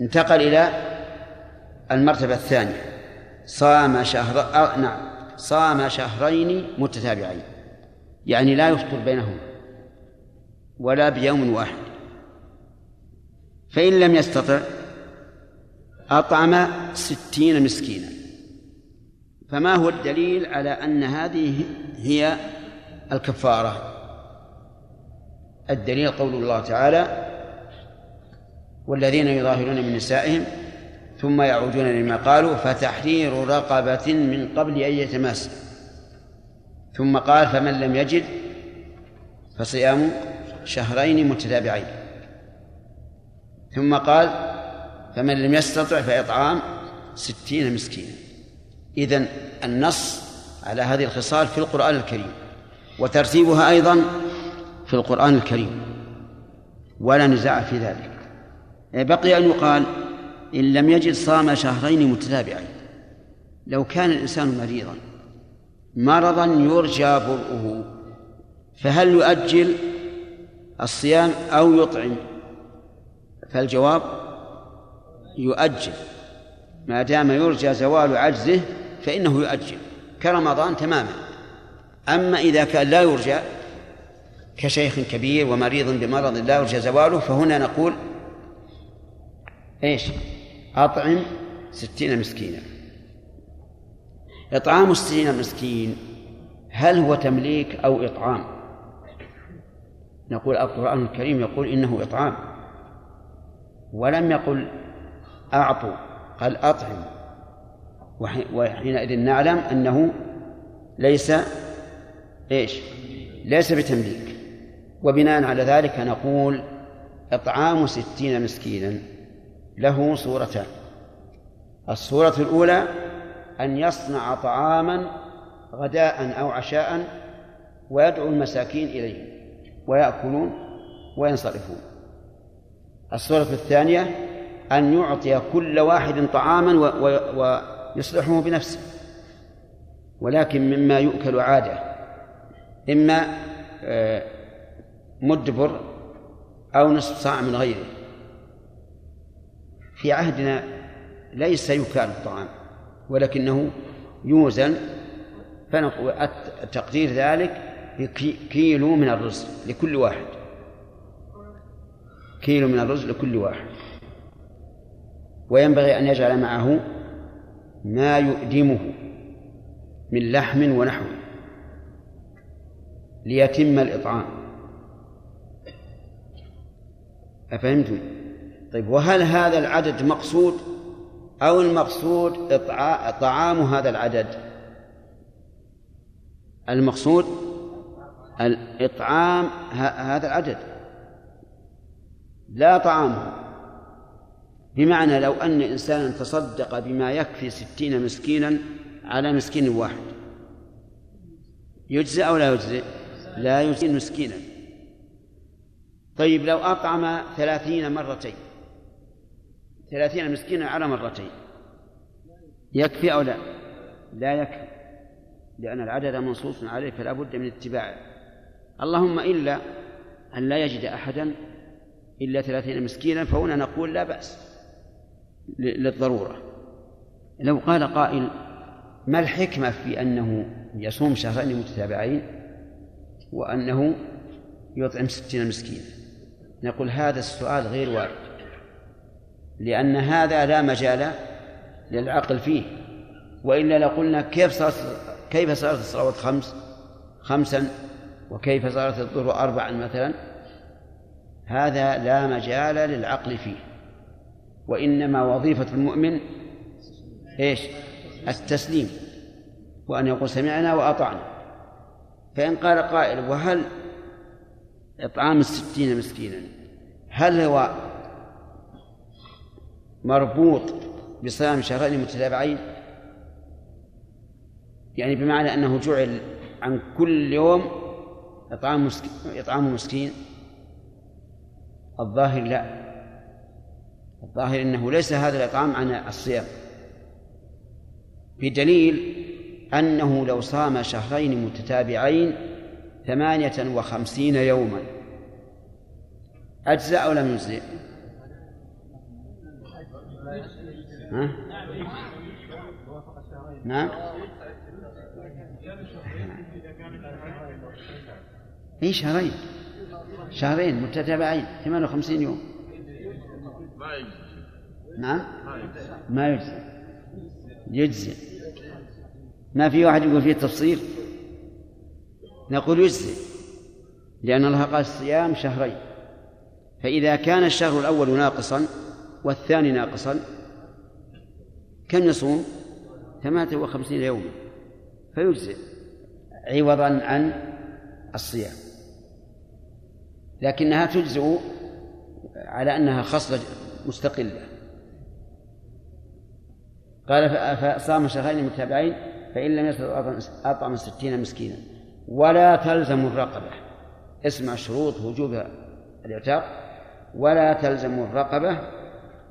انتقل إلى المرتبة الثانية. صام شهر نعم صام شهرين متتابعين. يعني لا يفطر بينهما. ولا بيوم واحد. فإن لم يستطع أطعم ستين مسكينا. فما هو الدليل على أن هذه هي الكفارة؟ الدليل قول الله تعالى والذين يظاهرون من نسائهم ثم يعودون لما قالوا فتحرير رقبة من قبل أن يتماس ثم قال فمن لم يجد فصيام شهرين متتابعين. ثم قال فمن لم يستطع فإطعام ستين مسكينا. إذن النص على هذه الخصال في القرآن الكريم وترتيبها أيضا في القرآن الكريم. ولا نزاع في ذلك. بقي أن يقال إن لم يجد صام شهرين متتابعين. لو كان الإنسان مريضا مرضا يرجى برؤه فهل يؤجل الصيام أو يطعم؟ فالجواب يؤجل. ما دام يرجى زوال عجزه فإنه يؤجل. كرمضان تماما. أما إذا كان لا يرجى كشيخ كبير ومريض بمرض لا يرجى زواله فهنا نقول إيش؟ أطعم ستين مسكينا. إطعام الستين مسكين هل هو تمليك أو إطعام؟ نقول القرآن الكريم يقول إنه إطعام. ولم يقل أعطوا قال أطعم. وحينئذ نعلم أنه ليس إيش؟ ليس بتمليك. وبناء على ذلك نقول إطعام ستين مسكينا له صورتان. الصورة الأولى أن يصنع طعاما غداء أو عشاء ويدعو المساكين إليه ويأكلون وينصرفون. الصورة الثانية أن يعطي كل واحد طعاما ويصلحه بنفسه ولكن مما يؤكل عادة إما مدبر أو نصف صاع من غيره. في عهدنا ليس يكال الطعام ولكنه يوزن تقدير ذلك كيلو من الرز لكل واحد. كيلو من الرز لكل واحد. وينبغي أن يجعل معه ما يؤدمه من لحم ونحو ليتم الإطعام. أفهمتم؟ طيب وهل هذا العدد مقصود أو المقصود طعام هذا العدد؟ المقصود الإطعام هذا العدد. لا طعامه بمعنى لو أن إنسانا تصدق بما يكفي ستين مسكينا على مسكين واحد يجزئ أو لا يجزئ؟ لا يجزئ مسكينا. طيب لو أطعم ثلاثين مرتين ثلاثين مسكينا على مرتين يكفي أو لا؟ لا يكفي لأن العدد منصوص عليه فلا بد من اتباعه اللهم إلا أن لا يجد أحدا إلا ثلاثين مسكينا فهنا نقول لا بأس للضرورة. لو قال قائل ما الحكمة في أنه يصوم شهرين متتابعين وأنه يطعم ستين مسكينا؟ نقول هذا السؤال غير وارد. لأن هذا لا مجال للعقل فيه. وإلا لقلنا كيف صارت كيف صارت الصلوات خمس خمسا وكيف صارت الظهر أربعا مثلا هذا لا مجال للعقل فيه. وإنما وظيفة المؤمن إيش؟ التسليم وأن يقول سمعنا وأطعنا. فإن قال قائل وهل إطعام الستين مسكينا. هل هو مربوط بصيام شهرين متتابعين؟ يعني بمعنى أنه جعل عن كل يوم إطعام مسكين إطعام مسكين؟ الظاهر لا. الظاهر أنه ليس هذا الإطعام عن الصيام. بدليل أنه لو صام شهرين متتابعين ثمانية وخمسين يوما. أجزأ أو لم يجزئ؟ ها؟ نعم. اي شهرين. شهرين متتابعين. 58 يوم. نعم. ما يجزي. يجزي. ما في واحد يقول فيه تفصيل؟ نقول يجزي لأن الله قال الصيام شهرين. فإذا كان الشهر الأول ناقصا والثاني ناقصا كم يصوم؟ ثمانية وخمسين يوما. فيجزئ عوضا عن الصيام. لكنها تجزئ على أنها خصلة مستقلة. قال فصام شهرين متابعين فإن لم يستطع أطعم ستين مسكينا. ولا تلزم الرقبة. اسمع شروط وجوب الإعتاق ولا تلزم الرقبة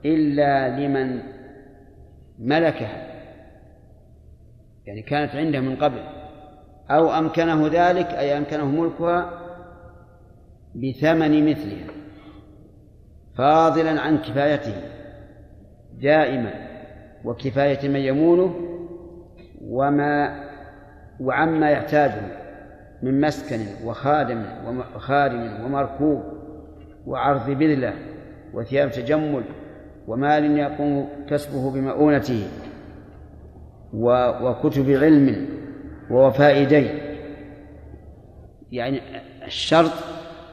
إلا لمن ملكها يعني كانت عنده من قبل أو أمكنه ذلك أي أمكنه ملكها بثمن مثلها فاضلا عن كفايته دائما وكفاية من يمونه وما وعما يحتاجه. من مسكن وخادم وخادم ومركوب وعرض بذلة وثياب تجمل ومال يقوم كسبه بمؤونته وكتب علم ووفاء دين. يعني الشرط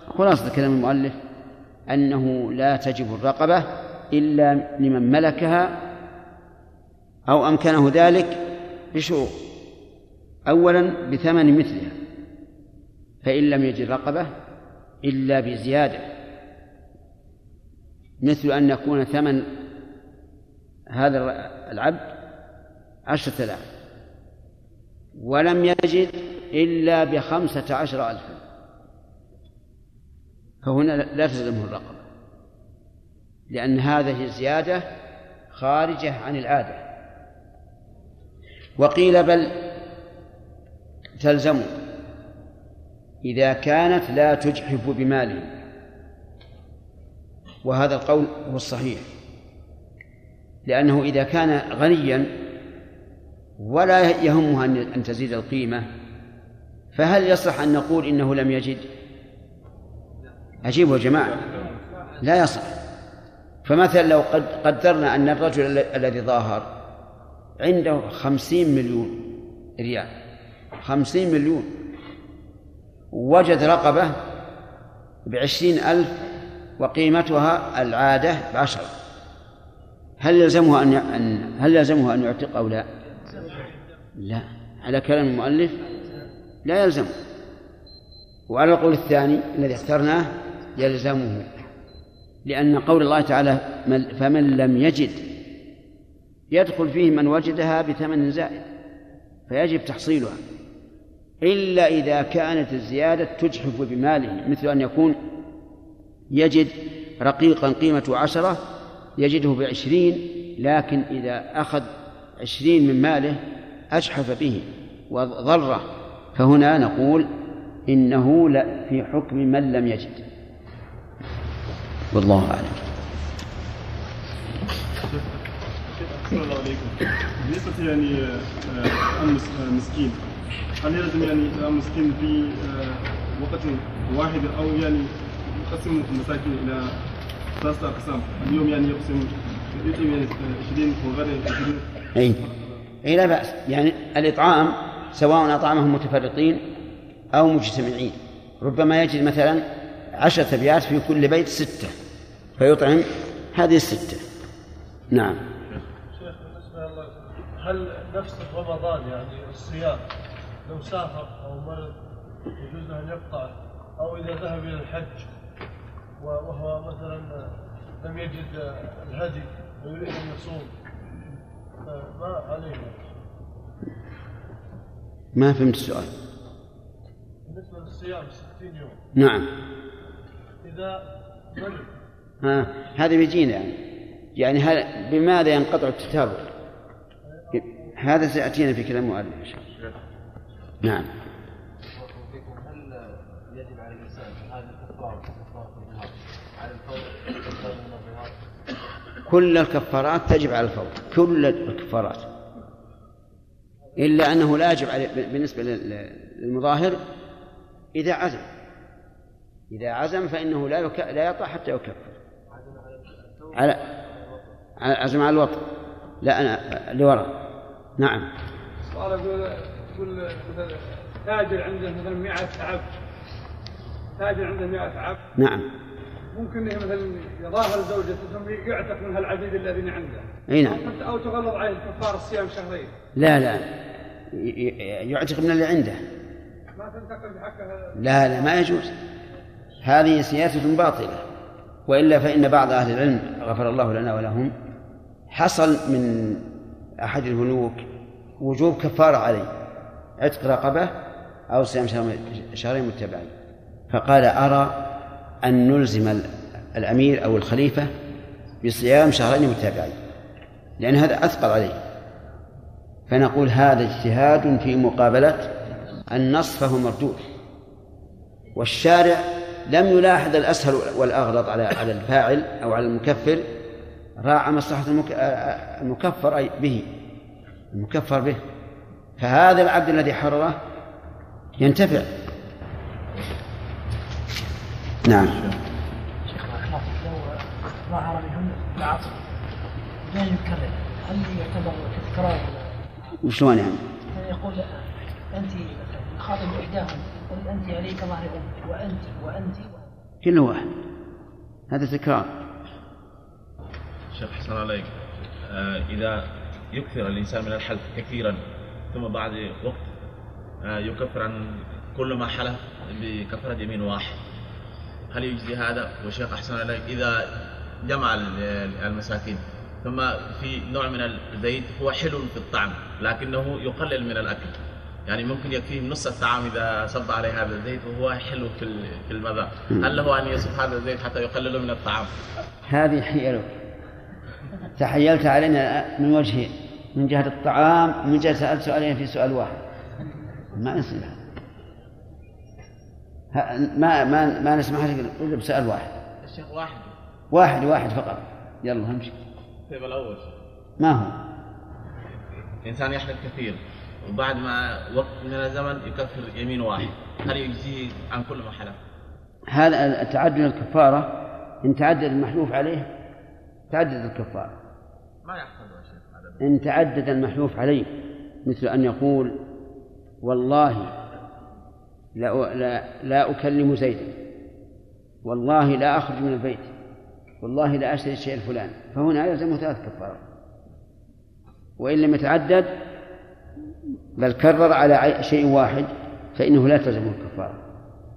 خلاصة كلام المؤلف أنه لا تجب الرقبة إلا لمن ملكها أو أمكنه ذلك بشروط أولا بثمن مثلها. فإن لم يجد رقبة إلا بزيادة. مثل أن يكون ثمن هذا العبد عشرة آلاف ولم يجد إلا بخمسة عشر ألفا. فهنا لا تلزمه الرقبة لأن هذه الزيادة خارجة عن العادة. وقيل بل تلزم إذا كانت لا تجحف بماله وهذا القول هو الصحيح. لأنه إذا كان غنيا ولا يهمها أن تزيد القيمة فهل يصح أن نقول إنه لم يجد؟ أجيبوا يا جماعة. لا يصح فمثلا لو قد قدرنا أن الرجل الذي ظاهر عنده خمسين مليون ريال. خمسين مليون. وجد رقبة بعشرين ألف وقيمتها العادة بعشرة هل يلزمه أن هل يلزمه أن يعتق أو لا؟ لا. على كلام المؤلف لا يلزم. وعلى القول الثاني الذي اخترناه يلزمه لأن قول الله تعالى فمن لم يجد يدخل فيه من وجدها بثمن زائد فيجب تحصيلها. إلا إذا كانت الزيادة تجحف بماله مثل أن يكون يجد رقيقا قيمته عشرة يجده بعشرين لكن إذا أخذ عشرين من ماله أجحف به وضره. فهنا نقول إنه لا في حكم من لم يجد. والله أعلم. الله عليكم. بالنسبة يعني آه، المسكين هل يلزم يعني المسكين في آه، وقت واحد أو يعني يقسم المساكين إلى ثلاثة أقسام. اليوم يعني يقسم يطعم يعني 20 وغدا 20 أي. أي لا بأس. يعني الإطعام سواء أطعمهم متفرقين أو مجتمعين. ربما يجد مثلا عشرة أبيات في كل بيت ستة فيطعم هذه الستة. نعم. شيخ بالنسبة الله هل نفس رمضان يعني الصيام لو سافر أو مرض يجوز له أن يقطع أو إذا ذهب إلى الحج وهو مثلا لم يجد الهدي ويريد أن يصوم. ما عليه؟ ما فهمت السؤال. بالنسبة للصيام 60 يوم. نعم. إذا مرض. ها هذا بيجينا يعني. يعني هل بماذا ينقطع التتابع؟ هذا سيأتينا في كلام مؤلف نعم. هل يجب على الانسان على الفور؟ كل الكفارات تجب على الفور. كل الكفارات. إلا أنه لا يجب عليه بالنسبة للمظاهر إذا عزم. إذا عزم فإنه لا يك... لا يطع حتى يكفر. على عزم على الوطن. لا أنا لوراء نعم. تاجر عنده مثلا 100 عبد. تاجر عنده 100 عبد. نعم. ممكن مثلا يظاهر زوجته ثم يعتق منها العبيد الذين عنده. أي نعم. أو تغلظ عليه كفاره صيام شهرين. لا لا. يعتق من اللي عنده. ما تنتقل بحقها. لا لا ما يجوز. هذه سياسة باطلة. وإلا فإن بعض أهل العلم غفر الله لنا ولهم حصل من أحد الملوك وجوب كفارة عليه. عتق رقبة أو صيام شهرين متبعين. فقال أرى أن نلزم الأمير أو الخليفة بصيام شهرين متابعين لأن هذا أثقل عليه. فنقول هذا اجتهاد في مقابلة النص فهو مردود والشارع لم يلاحظ الأسهل والأغلط على على الفاعل أو على المكفر راعى مصلحة المكفر به. المكفر به. فهذا العبد الذي حرره ينتفع. نعم. شيخ لو ظهر منهم العصر بدون يكرر هل يعتبر تكرار وشلون يعني؟ يعني يقول أنت خاطب إحداهم قل أنت عليك ظهر أمك وأنت وأنت. كل واحد. هذا تكرار. شيخ حسن عليك. آه إذا يكثر الإنسان من الحلف كثيرا ثم بعد وقت آه يكفر عن كل ما حلف بكفرة يمين واحد. هل يجزي هذا؟ وشيخ أحسن عليك إذا جمع المساكين. ثم في نوع من الزيت هو حلو في الطعم لكنه يقلل من الأكل. يعني ممكن يكفيه نص الطعام إذا صب عليه هذا الزيت وهو حلو في في المذاق هل له أن يصب هذا الزيت حتى يقلله من الطعام؟ هذه حيلك. تحيلت علينا من وجهين من جهة الطعام ومن جهة سألت سؤالين في سؤال واحد. ما يصير ما ما ما نسمح لك الا بسؤال واحد. الشيخ واحد. واحد واحد فقط. يلا امشي طيب الأول. ما هو؟ إنسان يحلف كثير وبعد ما وقت من الزمن يكفر يمين واحد. هل يجزيه عن كل ما حلف؟ هذا تعدد الكفارة إن تعدد المحلوف عليه تعدد الكفارة. ما يحصل. إن تعدد المحلوف عليه مثل أن يقول والله لا, لا, لا أكلم زيدا والله لا أخرج من البيت والله لا أشتري الشيء الفلاني فهنا يلزمه ثلاث كفارات. وإن لم يتعدد بل كرر على شيء واحد فإنه لا تلزمه الكفارة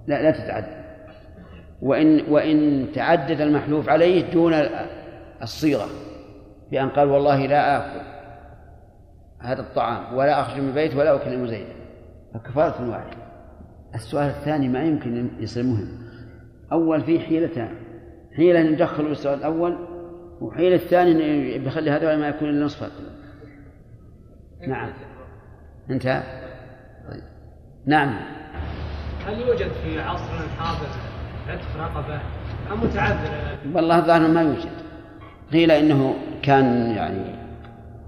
لا لا تتعدد. وإن وإن تعدد المحلوف عليه دون الصيغة. بأن قال والله لا آكل هذا الطعام ولا أخرج من البيت ولا أكلم زيدا. فكفارة واحدة. السؤال الثاني ما يمكن يصير مهم أول فيه حيلتان. حيلة ندخل السؤال الأول وحيلة الثاني بيخلي هذا ما يكون إلا نصف نعم. انتهى طيب. نعم. هل يوجد في عصرنا الحاضر عتق رقبة أم متعذر؟ والله الظاهر ما يوجد. قيل إنه كان يعني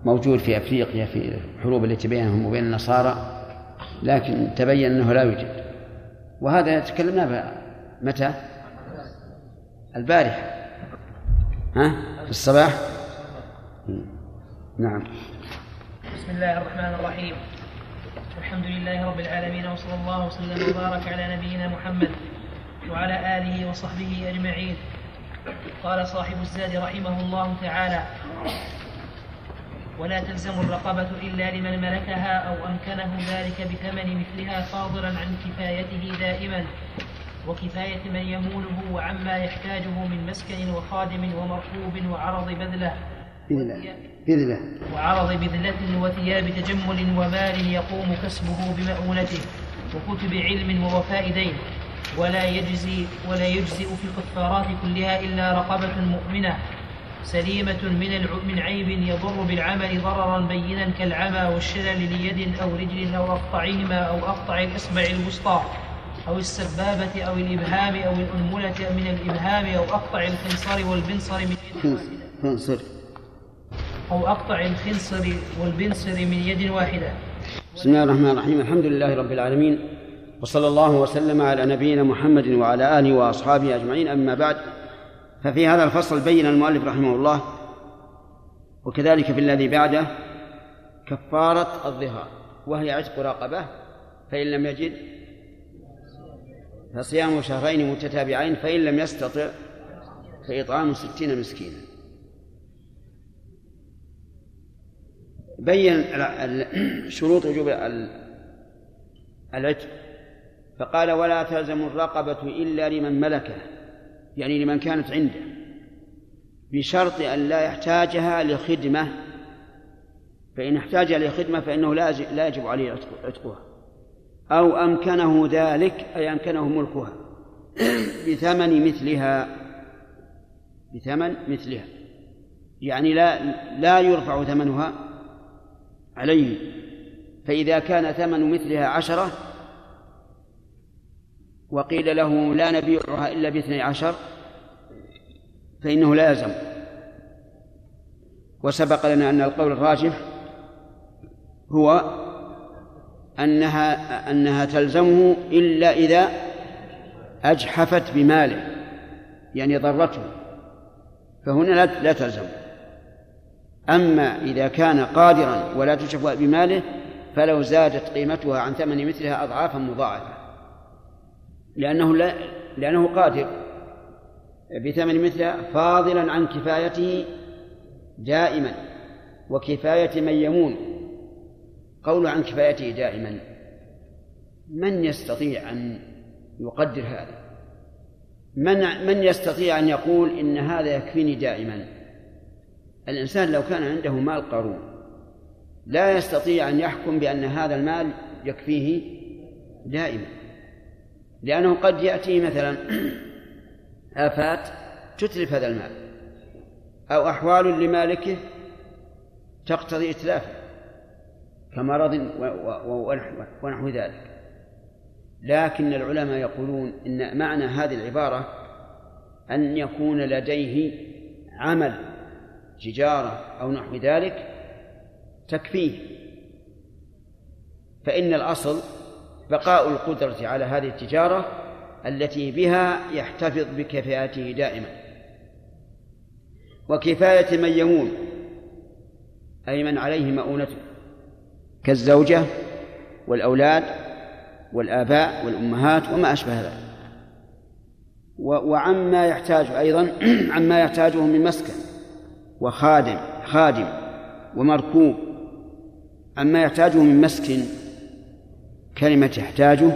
موجود في أفريقيا في الحروب التي بينهم وبين النصارى لكن تبين أنه لا يوجد وهذا تكلمنا متى؟ البارحة ها؟ في الصباح؟ نعم بسم الله الرحمن الرحيم الحمد لله رب العالمين وصلى الله وسلم وبارك على نبينا محمد وعلى آله وصحبه أجمعين قال صاحب الزاد رحمه الله تعالى ولا تلزم الرقبة إلا لمن ملكها أو أمكنه ذلك بثمن مثلها فاضلا عن كفايته دائما وكفاية من يموله وعما يحتاجه من مسكن وخادم ومركوب وعرض بذلة بذلة. وعرض بذلة وثياب تجمل ومال يقوم كسبه بمؤونته وكتب علم ووفاء دين. ولا يجزي ولا يجزئ في الكفارات كلها إلا رقبة مؤمنة سليمة من من عيب يضر بالعمل ضررا بينا كالعمى والشلل ليد أو رجل أو أقطعهما أو أقطع الإصبع الوسطى أو السبابة أو الإبهام أو الأنملة من الإبهام أو أقطع الخنصر والبنصر من يد خنصر. أو أقطع الخنصر والبنصر من يد واحدة. بسم الله الرحمن الرحيم. الحمد لله رب العالمين. وصلى الله وسلم على نبينا محمد وعلى آله وأصحابه أجمعين. أما بعد ففي هذا الفصل بين المؤلف رحمه الله وكذلك في الذي بعده كفارة الظهار وهي عتق رقبة فإن لم يجد فصيام شهرين متتابعين فإن لم يستطع فإطعام ستين مسكينا. بين شروط وجوب العتق. فقال ولا تلزم الرقبة إلا لمن ملكه يعني لمن كانت عنده بشرط أن لا يحتاجها لخدمة فإن احتاج لخدمة فإنه لا يجب عليه عتقها أو أمكنه ذلك أي أمكنه ملكها بثمن مثلها بثمن مثلها يعني لا لا يرفع ثمنها عليه فإذا كان ثمن مثلها عشرة وقيل له لا نبيعها إلا باثني عشر فإنه لا يلزم. وسبق لنا أن القول الراجح هو أنها أنها تلزمه إلا إذا أجحفت بماله يعني ضرته فهنا لا لا تلزم. أما إذا كان قادرا ولا تجحف بماله فلو زادت قيمتها عن ثمن مثلها أضعافا مضاعفة. لأنه لا لأنه قادر بثمن مثلها فاضلا عن كفايته دائما وكفاية من يمون قول عن كفايته دائما. من يستطيع أن يقدر هذا؟ من من يستطيع أن يقول إن هذا يكفيني دائما؟ الإنسان لو كان عنده مال قارون لا يستطيع أن يحكم بأن هذا المال يكفيه دائما. لأنه قد يأتي مثلا آفات تتلف هذا المال أو أحوال لمالكه تقتضي إتلافه كمرض ونحو ذلك. لكن العلماء يقولون إن معنى هذه العبارة أن يكون لديه عمل تجارة أو نحو ذلك تكفيه. فإن الأصل بقاء القدرة على هذه التجارة التي بها يحتفظ بكفاءته دائما. وكفاية من يمون أي من عليه مؤونته كالزوجة والأولاد والآباء والأمهات وما أشبه ذلك. وعما يحتاج أيضا عما يحتاجه من مسكن وخادم خادم ومركوب عما يحتاجه من مسكن كلمة يحتاجه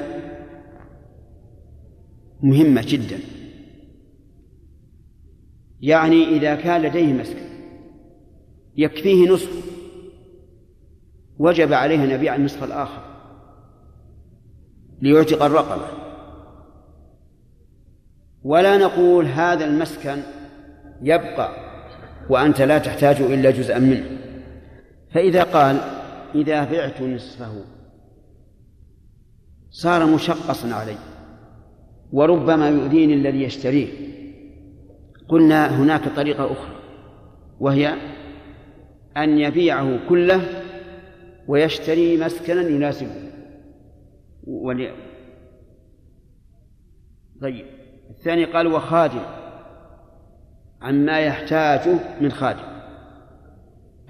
مهمة جدا. يعني إذا كان لديه مسكن يكفيه نصف. وجب عليه أن يبيع النصف الآخر ليعتق الرقبة. ولا نقول هذا المسكن يبقى وأنت لا تحتاج إلا جزءا منه. فإذا قال إذا بعت نصفه صار مشقصا علي وربما يؤذيني الذي يشتريه. قلنا هناك طريقة أخرى وهي أن يبيعه كله ويشتري مسكنا يناسبه. ولي... طيب الثاني قال وخادم عما يحتاجه من خادم.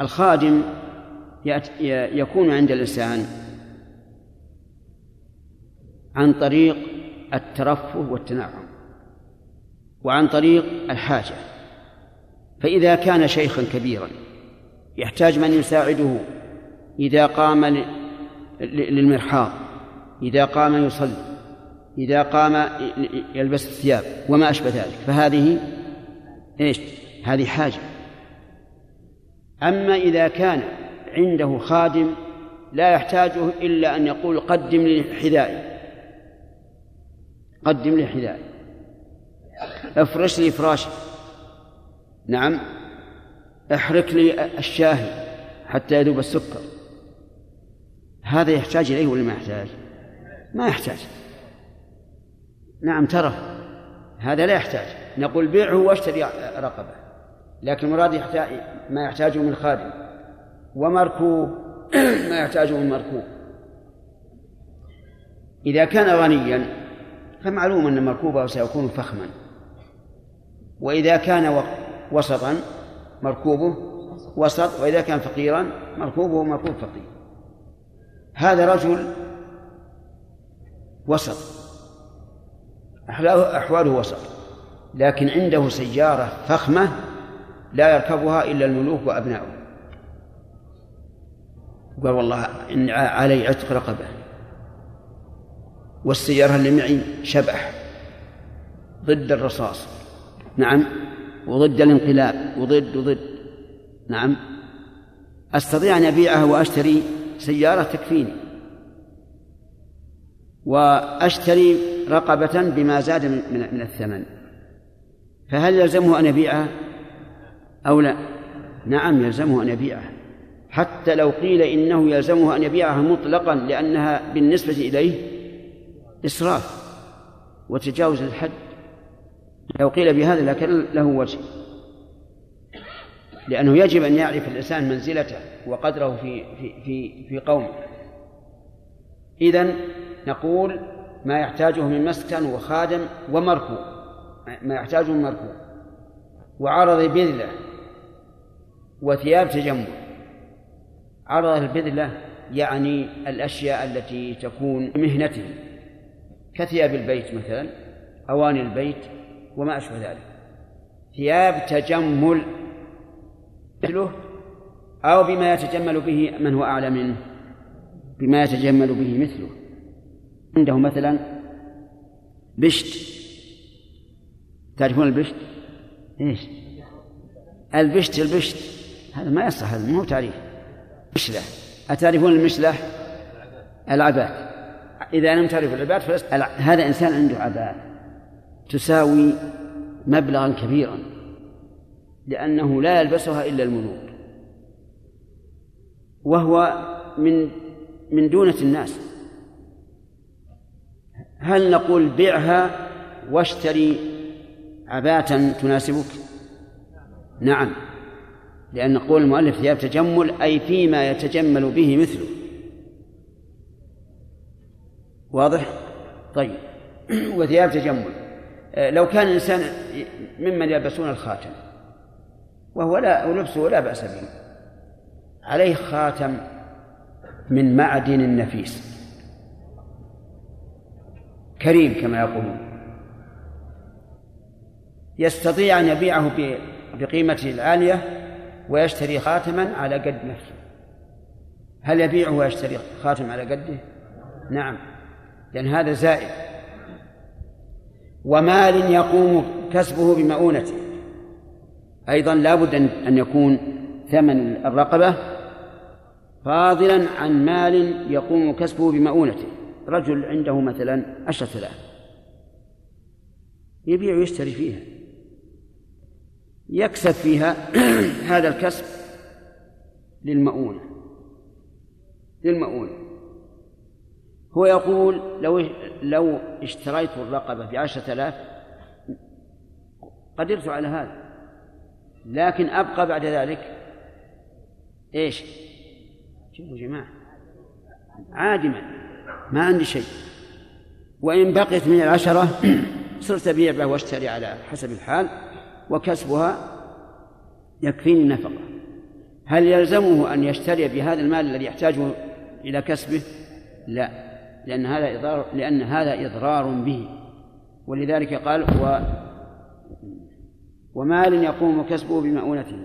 الخادم يكون عند الإنسان عن طريق الترفه والتنعم وعن طريق الحاجة. فإذا كان شيخا كبيرا يحتاج من يساعده إذا قام للمرحاض إذا قام يصلي إذا قام يلبس الثياب وما أشبه ذلك. فهذه إيش؟ هذه حاجة. أما إذا كان عنده خادم لا يحتاجه إلا أن يقول قدم لي حذائي قدم لي حذائي افرش لي فراشي نعم. احرك لي الشاهي حتى يذوب السكر. هذا يحتاج إليه ولا ما يحتاج؟ ما يحتاج. نعم ترى. هذا لا يحتاج. نقول بيعه واشتري رقبة. لكن المراد يحتاج ما يحتاجه من خادم. ومركوب. ما يحتاجه من مركوب. إذا كان غنيا فمعلوم أن مركوبة سيكون فخما. وإذا كان وسطا مركوبه وسط وإذا كان فقيرا مركوبه مركوب فقير. هذا رجل وسط. أحواله وسط. لكن عنده سيارة فخمة لا يركبها إلا الملوك وأبناؤهم قال والله إن علي عتق رقبة. والسيارة اللي معي شبح ضد الرصاص. نعم. وضد الانقلاب. وضد وضد. نعم. أستطيع أن أبيعها وأشتري سيارة تكفيني. وأشتري رقبة بما زاد من, من الثمن. فهل يلزمه أن يبيعها أو لا؟ نعم يلزمه أن يبيعها حتى لو قيل إنه يلزمه أن يبيعها مطلقا لأنها بالنسبة إليه إسراف وتجاوز الحد. لو قيل بهذا لكن له وجه لأنه يجب أن يعرف الإنسان منزلته وقدره في في في في قومه. إذن نقول ما يحتاجه من مسكن وخادم ومركوب ما يحتاجه من مركوب. وعرض بذلة وثياب تجمل عرض البذلة يعني الأشياء التي تكون مهنته. كثياب البيت مثلا أواني البيت وما أشبه ذلك. ثياب تجمل مثله أو بما يتجمل به من هو أعلى منه بما يتجمل به مثله. عنده مثلا بشت. تعرفون البشت؟ إيش؟ البشت البشت. هذا ما يصح هذا مو تعريف. مشلة أتعرفون المشلة؟ العبات إذا لم تعرفوا العبات فلست هذا إنسان عنده عبات تساوي مبلغا كبيرا لأنه لا يلبسها إلا الملوك وهو من من دونة الناس. هل نقول بيعها واشتري عباة تناسبك؟ نعم لأن قول المؤلف ثياب تجمل أي فيما يتجمل به مثله. واضح؟ طيب. وثياب تجمل. آه، لو كان الإنسان ممن يلبسون الخاتم وهو لا ولبسه لا بأس به عليه خاتم من معدن نفيس كريم كما يقولون. يستطيع أن يبيعه بقيمته العالية ويشتري خاتما على قد نفسه. هل يبيعه ويشتري خاتم على قده؟ نعم. لأن هذا زائد. ومال يقوم كسبه بمؤونته. أيضا لا بد أن يكون ثمن الرقبة فاضلا عن مال يقوم كسبه بمؤونته. رجل عنده مثلا عشرة آلاف. يبيع ويشتري فيها. يكسب فيها هذا الكسب للمؤونة. للمؤونة. هو يقول لو لو اشتريت الرقبة بعشرة آلاف قدرت على هذا. لكن أبقى بعد ذلك إيش؟ شوفوا جماعة عادما ما عندي شيء. وإن بقيت من العشرة صرت أبيع به وأشتري على حسب الحال وكسبها يكفيني النفقة. هل يلزمه أن يشتري بهذا المال الذي يحتاجه إلى كسبه؟ لا. لأن هذا إضرار لأن هذا إضرار به. ولذلك قال و ومال يقوم كسبه بمؤونته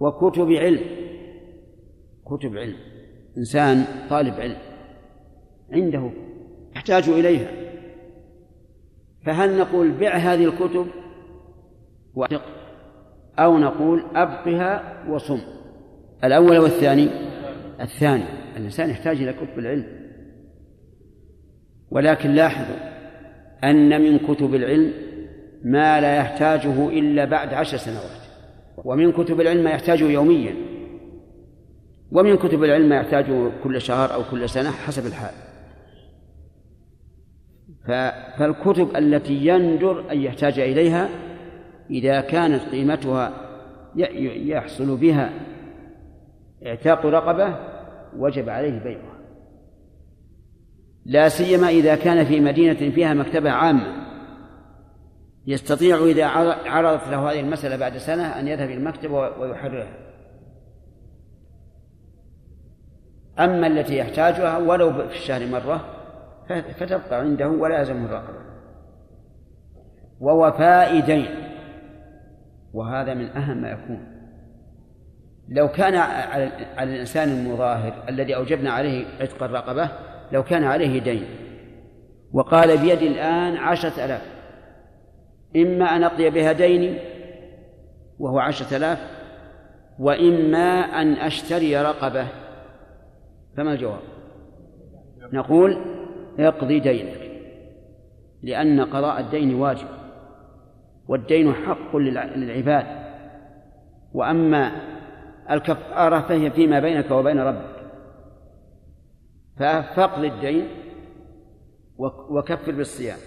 وكتب علم. كتب علم. إنسان طالب علم. عنده يحتاج إليها. فهل نقول بع هذه الكتب واعتق أو نقول أبقها وصم. الأول والثاني؟ الثاني. الإنسان يحتاج إلى كتب العلم. ولكن لاحظوا أن من كتب العلم ما لا يحتاجه إلا بعد عشر سنوات ومن كتب العلم ما يحتاجه يوميا ومن كتب العلم ما يحتاجه كل شهر أو كل سنة حسب الحال. فالكتب التي يندر أن يحتاج إليها إذا كانت قيمتها يحصل بها اعتاق رقبة وجب عليه بيعها. لا سيما إذا كان في مدينة فيها مكتبة عامة. يستطيع إذا عرضت له هذه المسألة بعد سنة أن يذهب إلى المكتبة ويحررها. أما التي يحتاجها ولو في الشهر مرة فتبقى عنده ولا يلزمه الرقبة ووفاء دين وهذا من أهم ما يكون. لو كان على الإنسان المظاهر الذي أوجبنا عليه عتق الرقبة لو كان عليه دين. وقال بيدي الآن عشرة آلاف. إما أن أقضي بها ديني وهو عشرة آلاف وإما أن أشتري رقبة. فما الجواب؟ نقول اقضي دينك لأن قضاء الدين واجب والدين حق للعباد. وأما الكفارة فهي فيما بينك وبين ربك. فاقض الدين وكفر بالصيام.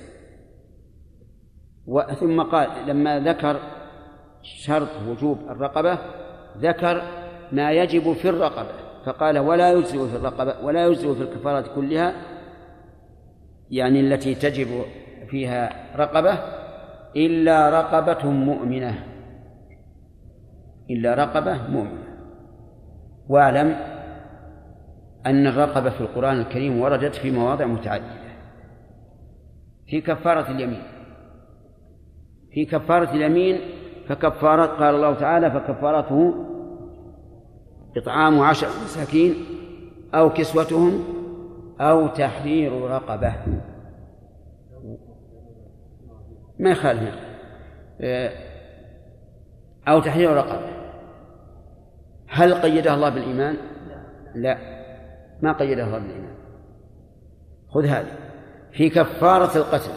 ثم قال لما ذكر شرط وجوب الرقبة ذكر ما يجب في الرقبة فقال ولا يجزئ في الرقبة ولا يجزئ في الكفارات كلها يعني التي تجب فيها رقبة إلا رقبة مؤمنة. إلا رقبة مؤمنة. واعلم أن الرقبة في القرآن الكريم وردت في مواضع متعددة. في كفارة اليمين. في كفارة اليمين فكفارة قال الله تعالى فكفارته إطعام عشر مساكين أو كسوتهم أو تحرير رقبة. ما يخالف. أو تحرير رقبة. هل قيدها الله بالإيمان؟ لا. ما قيدها الله بالإيمان خذ هذه في كفارة القتل.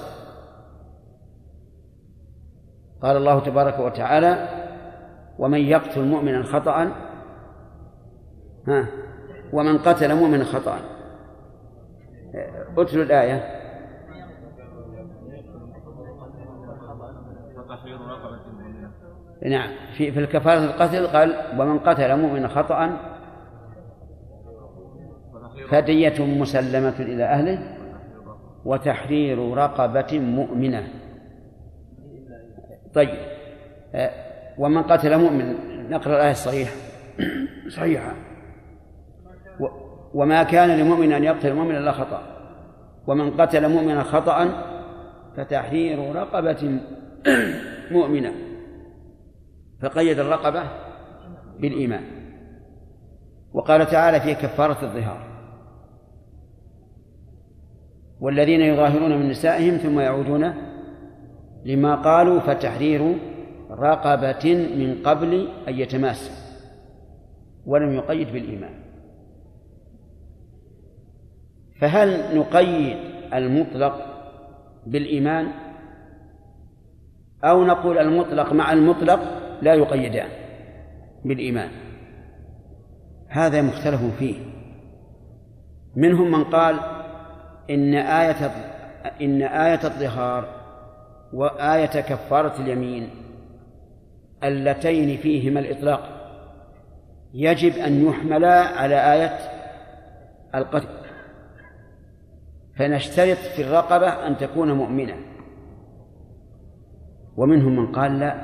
قال الله تبارك وتعالى ومن يقتل مؤمنا خطأ ها؟ ومن قتل مؤمنا خطأ. اتلوا الآية. نعم في في الكفارة القتل قال ومن قتل مؤمنا خطأ فدية مسلمة إلى أهله وتحرير رقبة مؤمنة. طيب آه، ومن قتل مؤمن نقرأ الآية الصحيحة. صحيحة. وما كان لمؤمن أن يقتل مؤمنا إلا خطأ. ومن قتل مؤمنا خطأ فتحرير رقبة مؤمنة. فقيد الرقبة بالإيمان. وقال تعالى في كفارة الظهار والذين يظاهرون من نسائهم ثم يعودون لما قالوا فتحرير رقبة من قبل أن يتماسوا ولم يقيد بالإيمان. فهل نقيد المطلق بالإيمان أو نقول المطلق مع المطلق لا يقيدان بالإيمان؟ هذا مختلف فيه. منهم من قال إن آية إن آية الظهار وآية كفارة اليمين اللتين فيهما الإطلاق يجب أن يحملا على آية القتل فنشترط في الرقبة أن تكون مؤمنة. ومنهم من قال لا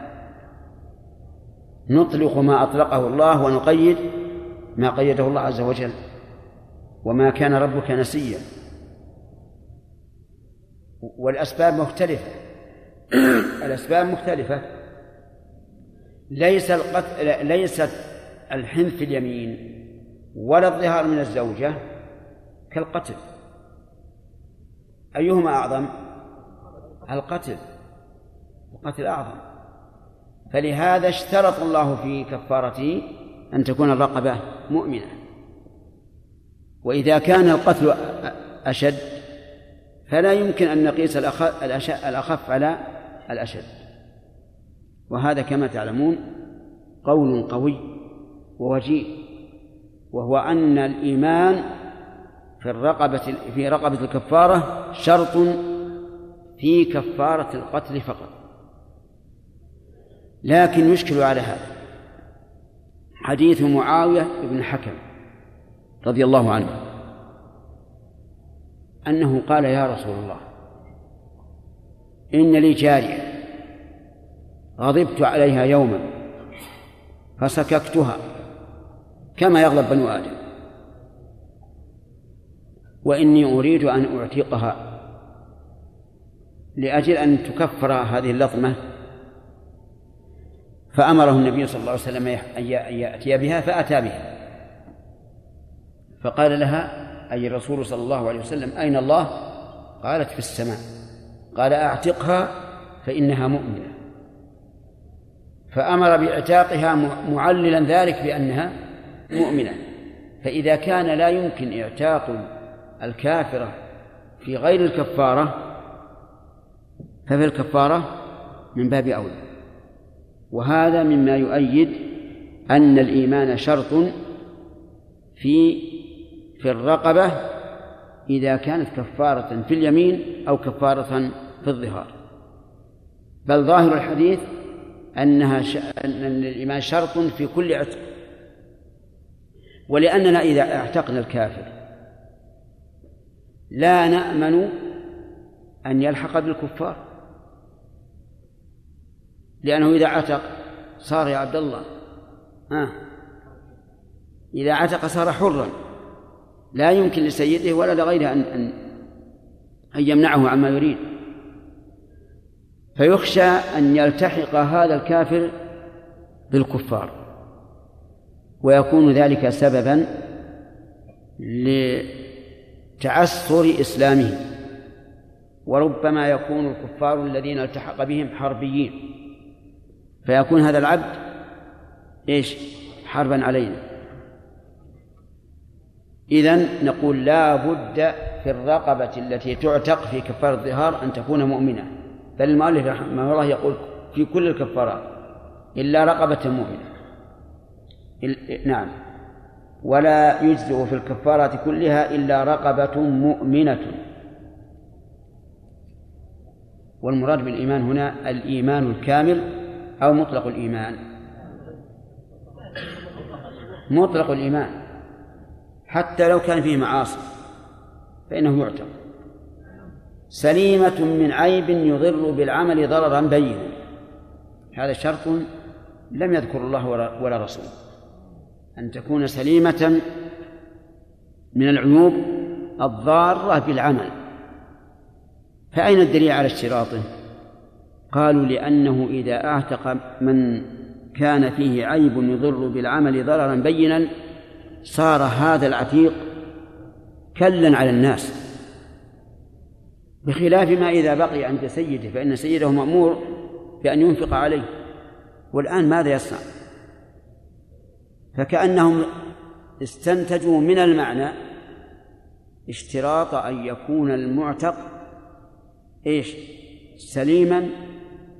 نطلق ما أطلقه الله ونقيد ما قيده الله عز وجل وما كان ربك نسيا. والأسباب مختلفة. الأسباب مختلفة. ليس القتل ليست الحنث اليمين ولا الظهار من الزوجة كالقتل. أيهما أعظم؟ القتل. القتل أعظم. فلهذا اشترط الله في كفارته أن تكون الرقبة مؤمنة. وإذا كان القتل أشد فلا يمكن أن نقيس الأخف على الأشد. وهذا كما تعلمون قول قوي ووجيه وهو أن الإيمان في الرقبة في رقبة الكفارة شرط في كفارة القتل فقط. لكن يشكل على هذا حديث معاوية بن حكم رضي الله عنه. أنه قال يا رسول الله إن لي جارية غضبت عليها يوما فسككتها كما يغضب بنو آدم. وإني أريد أن أعتقها لأجل أن تكفر هذه اللطمة. فأمره النبي صلى الله عليه وسلم أن يأتي بها فأتى بها. فقال لها أي الرسول صلى الله عليه وسلم أين الله؟ قالت في السماء. قال أعتقها فإنها مؤمنة. فأمر بإعتاقها معللا ذلك بأنها مؤمنة. فإذا كان لا يمكن إعتاق الكافرة في غير الكفارة ففي الكفارة من باب أولى. وهذا مما يؤيد أن الإيمان شرط في في الرقبة إذا كانت كفارة في اليمين أو كفارة في الظهار. بل ظاهر الحديث أنها ش... أن الإيمان شرط في كل عتق. ولأننا إذا اعتقنا الكافر لا نأمن أن يلحق بالكفار. لأنه إذا عتق صار يا عبد الله. آه إذا عتق صار حرا. لا يمكن لسيده ولا لغيره أن أن أن يمنعه عما يريد. فيخشى أن يلتحق هذا الكافر بالكفار ويكون ذلك سببا لتعسر إسلامه. وربما يكون الكفار الذين التحق بهم حربيين فيكون هذا العبد إيش؟ حربا علينا. إذن نقول لا بد في الرقبة التي تعتق في كفارة الظهار أن تكون مؤمنة. بل المؤلف رحمه الله يقول في كل الكفارات إلا رقبة مؤمنة. نعم. ولا يجزئ في الكفارات كلها إلا رقبة مؤمنة. والمراد بالإيمان هنا الإيمان الكامل أو مطلق الإيمان؟ مطلق الإيمان. حتى لو كان فيه معاصي فإنه يعتق سليمة من عيب يضر بالعمل ضررا بينا هذا شرط لم يذكر الله ولا رسوله أن تكون سليمة من العيوب الضارة بالعمل. فأين الدليل على اشتراطه؟ قالوا لأنه إذا أعتق من كان فيه عيب يضر بالعمل ضررا بينا صار هذا العتيق كلا على الناس بخلاف ما إذا بقي عند سيده فإن سيده مأمور بأن ينفق عليه والآن ماذا يصنع؟ فكأنهم استنتجوا من المعنى اشتراط أن يكون المعتق إيش؟ سليما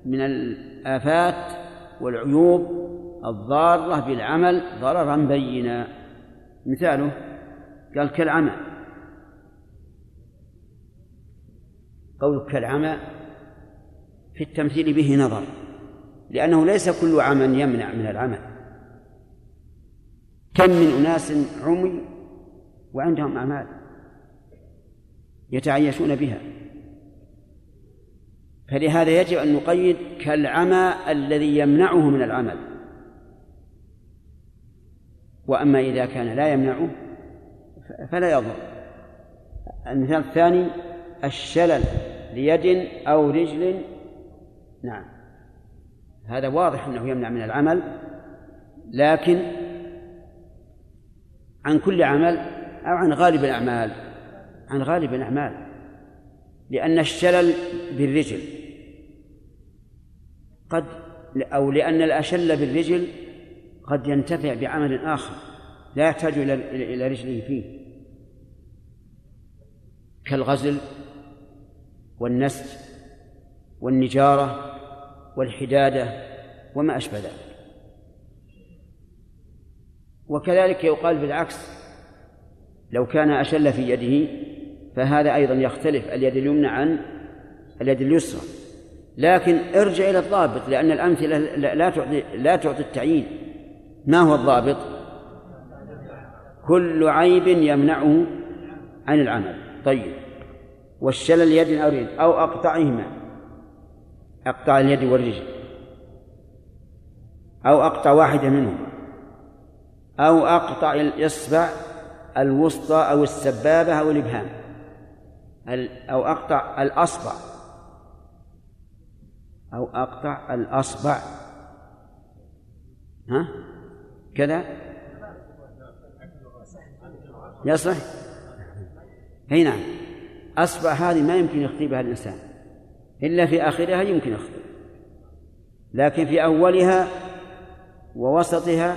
من الآفات والعيوب الضارة بالعمل ضررا بينا. مثاله قال كالعمى. قول كالعمى في التمثيل به نظر لأنه ليس كل عمى يمنع من العمل. كم من أناس عمي وعندهم أعمال يتعيشون بها. فلهذا يجب أن نقيد كالعمى الذي يمنعه من العمل. وأما إذا كان لا يمنعه فلا يضر. المثال الثاني الشلل ليد أو رجل. نعم. هذا واضح أنه يمنع من العمل لكن عن كل عمل أو عن غالب الأعمال عن غالب الأعمال. لأن الشلل بالرجل. قد أو لأن الأشل بالرجل قد ينتفع بعمل آخر لا يحتاج إلى رجله فيه. كالغزل والنسج والنجارة والحدادة وما أشبه ذلك. وكذلك يقال بالعكس لو كان أشل في يده فهذا أيضا يختلف اليد اليمنى عن اليد اليسرى. لكن ارجع إلى الضابط لأن الأمثلة لا تعطي لا تعطي التعيين. ما هو الضابط؟ كل عيب يمنعه عن العمل. طيب. والشلل يد أو رجل أو أقطعهما. أقطع اليد والرجل. أو أقطع واحدة منهما أو أقطع الإصبع الوسطى أو السبابة أو الإبهام. أو أقطع الأصبع. أو أقطع الأصبع. ها؟ كذا؟ يصلح أي نعم. أصبع هذه ما يمكن يخطي بها الإنسان. إلا في آخرها يمكن يخطي لكن في أولها ووسطها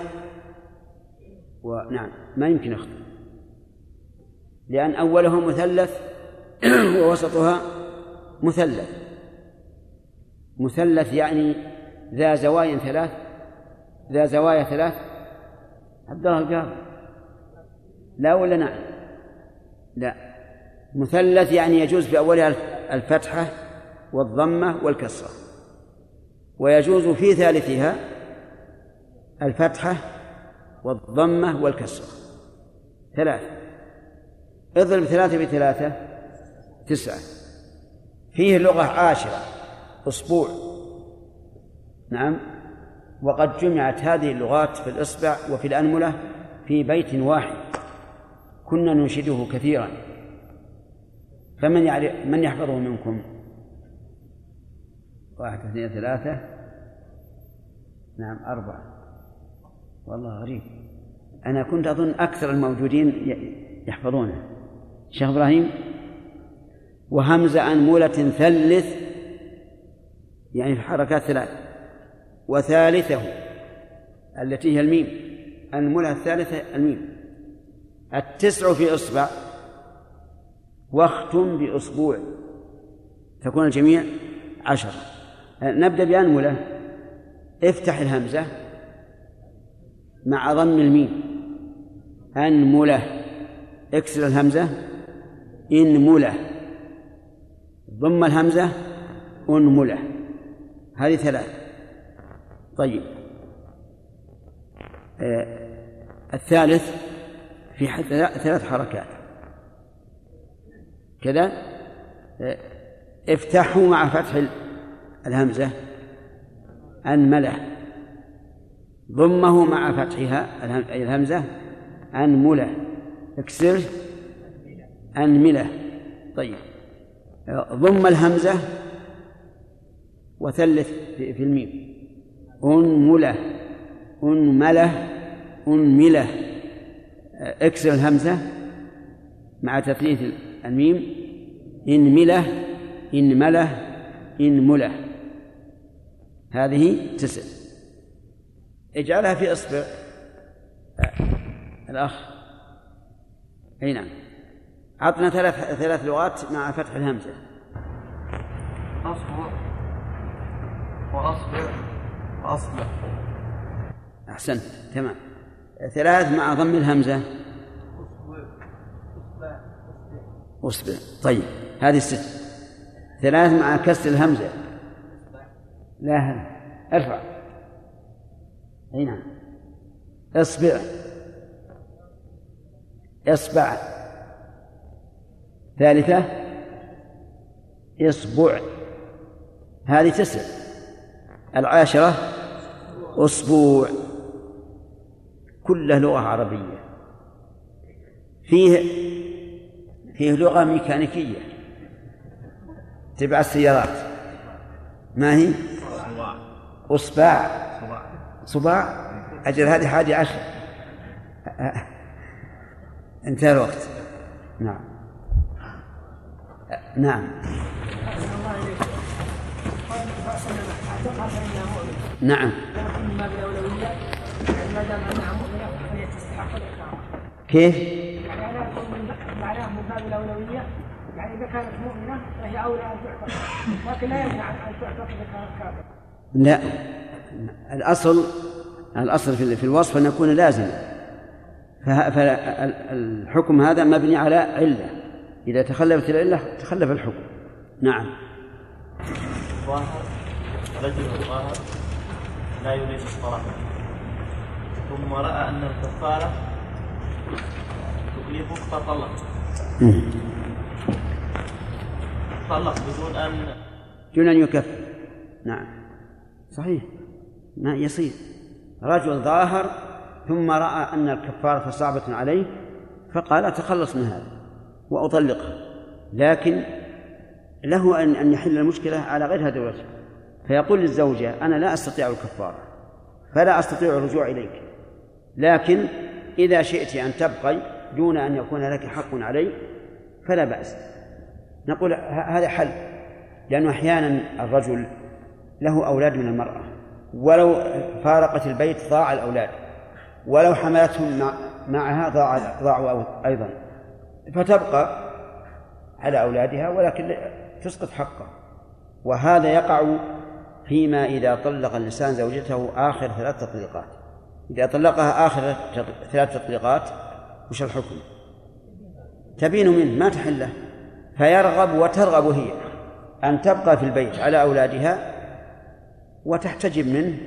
ونعم ما يمكن يخطي لأن أولها مثلث ووسطها مثلث. مثلث يعني ذا زوايا ثلاث ذا زوايا ثلاث عبد الله القاضي لا ولا نعم؟ لا. مثلث يعني يجوز في أولها الفتحة والضمة والكسرة. ويجوز في ثالثها الفتحة والضمة والكسرة. ثلاث اضرب ثلاثة بثلاثة تسعة. فيه لغة عاشرة أسبوع. نعم؟ وقد جمعت هذه اللغات في الإصبع وفي الأنملة في بيت واحد. كنا ننشده كثيرا. فمن يعرف من يحفظه منكم؟ واحد اثنين ثلاثة. نعم أربعة. والله غريب. أنا كنت أظن أكثر الموجودين يحفظونه. شيخ إبراهيم؟ وهمزة أنمولة ثلث يعني في حركات ثلاث. وثالثه التي هي الميم. أنمولة الثالثة الميم. التسع في إصبع واختم بأسبوع تكون الجميع عشرة نبدأ بأنملة افتح الهمزة مع ضم الميم. أنملة اكسر الهمزة. إنملة ضم الهمزة. أنملة هذه ثلاث. طيب. آه الثالث في ثلاث حركات. كذا. آه افتحه مع فتح ال- الهمزة. أنمله ضمه مع فتحها الهمزة. أنمله اكسره أنمله طيب. ضم الهمزة. وثلث في الميم. أنملة أنملة أنملة. اكسر الهمزة مع تثليث الميم. إنملة إنملة إنملة. هذه تسع. اجعلها في إصبع. الأخ. أي نعم. عطنا ثلاث ثلاث لغات مع فتح الهمزة. أصبر وأصبر وأصبر أحسنت تمام. ثلاث مع ضم الهمزة. أصبع. طيب هذه الست. ثلاث مع كسر الهمزة. لا هذا ارفع. أي نعم. أصبع. أصبع. ثالثة. أصبع. هذه تسع. العاشرة. أسبوع كلها لغة عربية. فيه فيه لغة ميكانيكية. تبع السيارات. ما هي؟ أصبع. صباع أجل هذه حادي عشر. انتهى الوقت. نعم. نعم. نعم. كيف؟ معناه يعني إذا كانت مؤمنة فهي أن تعتق لكن لا. تعتق إذا كانت كافرة لا الأصل الأصل في الوصف أن يكون لازما فالحكم هذا مبني على علة. إذا تخلفت العلة تخلف الحكم. نعم. رجل ظاهر لا يريد الصلاة. ثم رأى أن الكفارة تكلفه فطلق طلق بدون أن دون أن يكفر. نعم. صحيح. ما يصير. رجل ظاهر ثم رأى أن الكفارة صعبة عليه فقال أتخلص من هذا وأطلقها لكن له أن أن يحل المشكلة على غير هذا الوجه. فيقول للزوجة أنا لا أستطيع الكفارة. فلا أستطيع الرجوع إليك. لكن إذا شئت أن تبقي دون أن يكون لك حق علي فلا بأس. نقول هذا حل لأنه أحيانا الرجل له أولاد من المرأة. ولو فارقت البيت ضاع الأولاد. ولو حملتهم مع معها ضاع ضاعوا أيضا. فتبقى على أولادها ولكن تسقط حقه وهذا يقع فيما إذا طلق الإنسان زوجته آخر ثلاث تطليقات. إذا طلقها آخر ثلاث تطليقات وش الحكم؟ تبين منه ما تحله. فيرغب وترغب هي أن تبقى في البيت على أولادها وتحتجب منه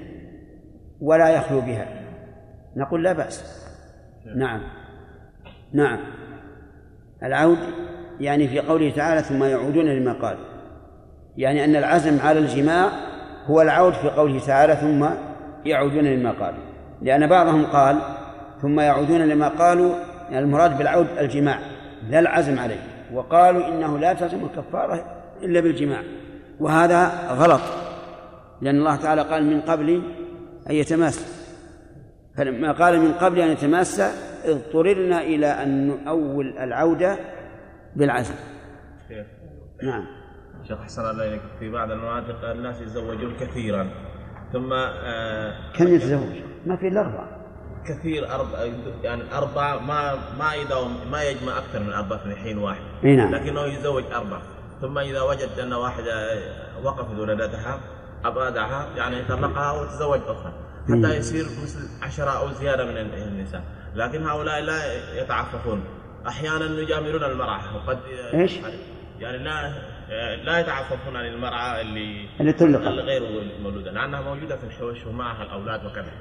ولا يخلو بها. نقول لا بأس. نعم. نعم. العود يعني في قوله تعالى ثم يعودون لما قال. يعني أن العزم على الجماع هو العود في قوله تعالى ثم يعودون لما قال. لأن بعضهم قال ثم يعودون لما قالوا المراد بالعود الجماع لا العزم عليه وقالوا إنه لا تلزم الكفارة إلا بالجماع وهذا غلط لأن الله تعالى قال من قبل أن يتماس فلما قال من قبل أن يتماس اضطررنا إلى أن نؤول العودة بالعزم؟ نعم شيخ حسن الله إليك في بعض المناطق الناس يتزوجون كثيرا ثم آه كم يتزوج؟ ما في إلا أربعة كثير أربع يعني أربعة ما ما يداوم ما يجمع أكثر من أربعة في حين واحد أي نعم. لكنه يتزوج أربعة ثم إذا وجد أن واحدة وقفت ولدتها أبادها يعني طلقها وتزوج أخرى مم. حتى يصير مثل عشرة أو زيادة من النساء لكن هؤلاء لا يتعففون أحيانا يجاملون المرأة وقد إيش؟ يعني لا لا يتعففون عن المرأة اللي اللي طلقت. اللي غير مولودة لأنها موجودة في الحوش ومعها الأولاد وكذا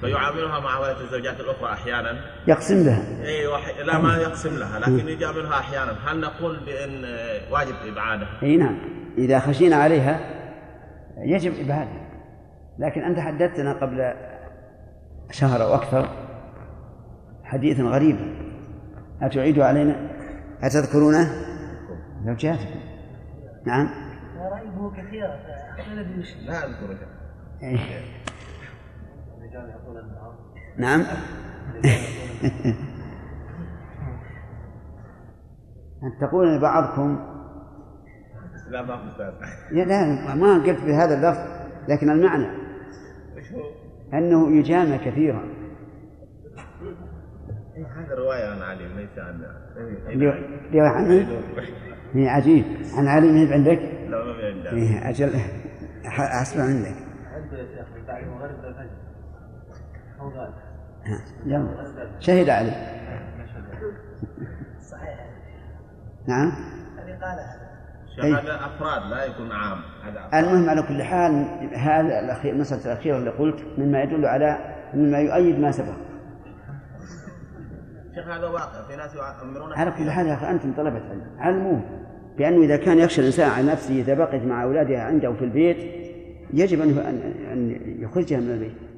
فيعاملها مع ولد الزوجات الأخرى أحيانا. يقسم لها. اي واحد لا ما يقسم لها لكن يجاملها أحيانا. هل نقول بأن واجب إبعادها؟ إي نعم. إذا خشينا عليها يجب إبعادها. لكن أنت حدثتنا قبل شهر أو أكثر حديثا غريبا أتعيد علينا؟ أتذكرونه؟ زوجاتكم. نعم. رأيه كثيرة. فأنا ندري وش لا أذكر إيه. نعم. أن تقول لبعضكم لا ما لا ما قلت بهذا اللفظ لكن المعنى. وش هو؟ أنه يجامع كثيرا. إيه، هذا رواية عن علي ليس عن رواية عنه هي عجيب. عن علي ما هي عندك؟ لا ما إيه أجل. أسمع عندك. عنده يا شيخ بعد مغرب الفجر يلا. شهد علي صحيح نعم. هذه قالها شهادة أفراد لا يكون عام. هذا. المهم على كل حال هذا الأخير المسألة الأخيرة اللي قلت مما يدل على مما يؤيد ما سبق. شيخ هذا واقع. في ناس يؤمرون على كل حال يا أخي أنتم طلبة علم. علموه. بأنه إذا كان يخشى الإنسان على نفسه إذا بقيت مع أولادها عنده في البيت يجب أن أن يخرجها من البيت.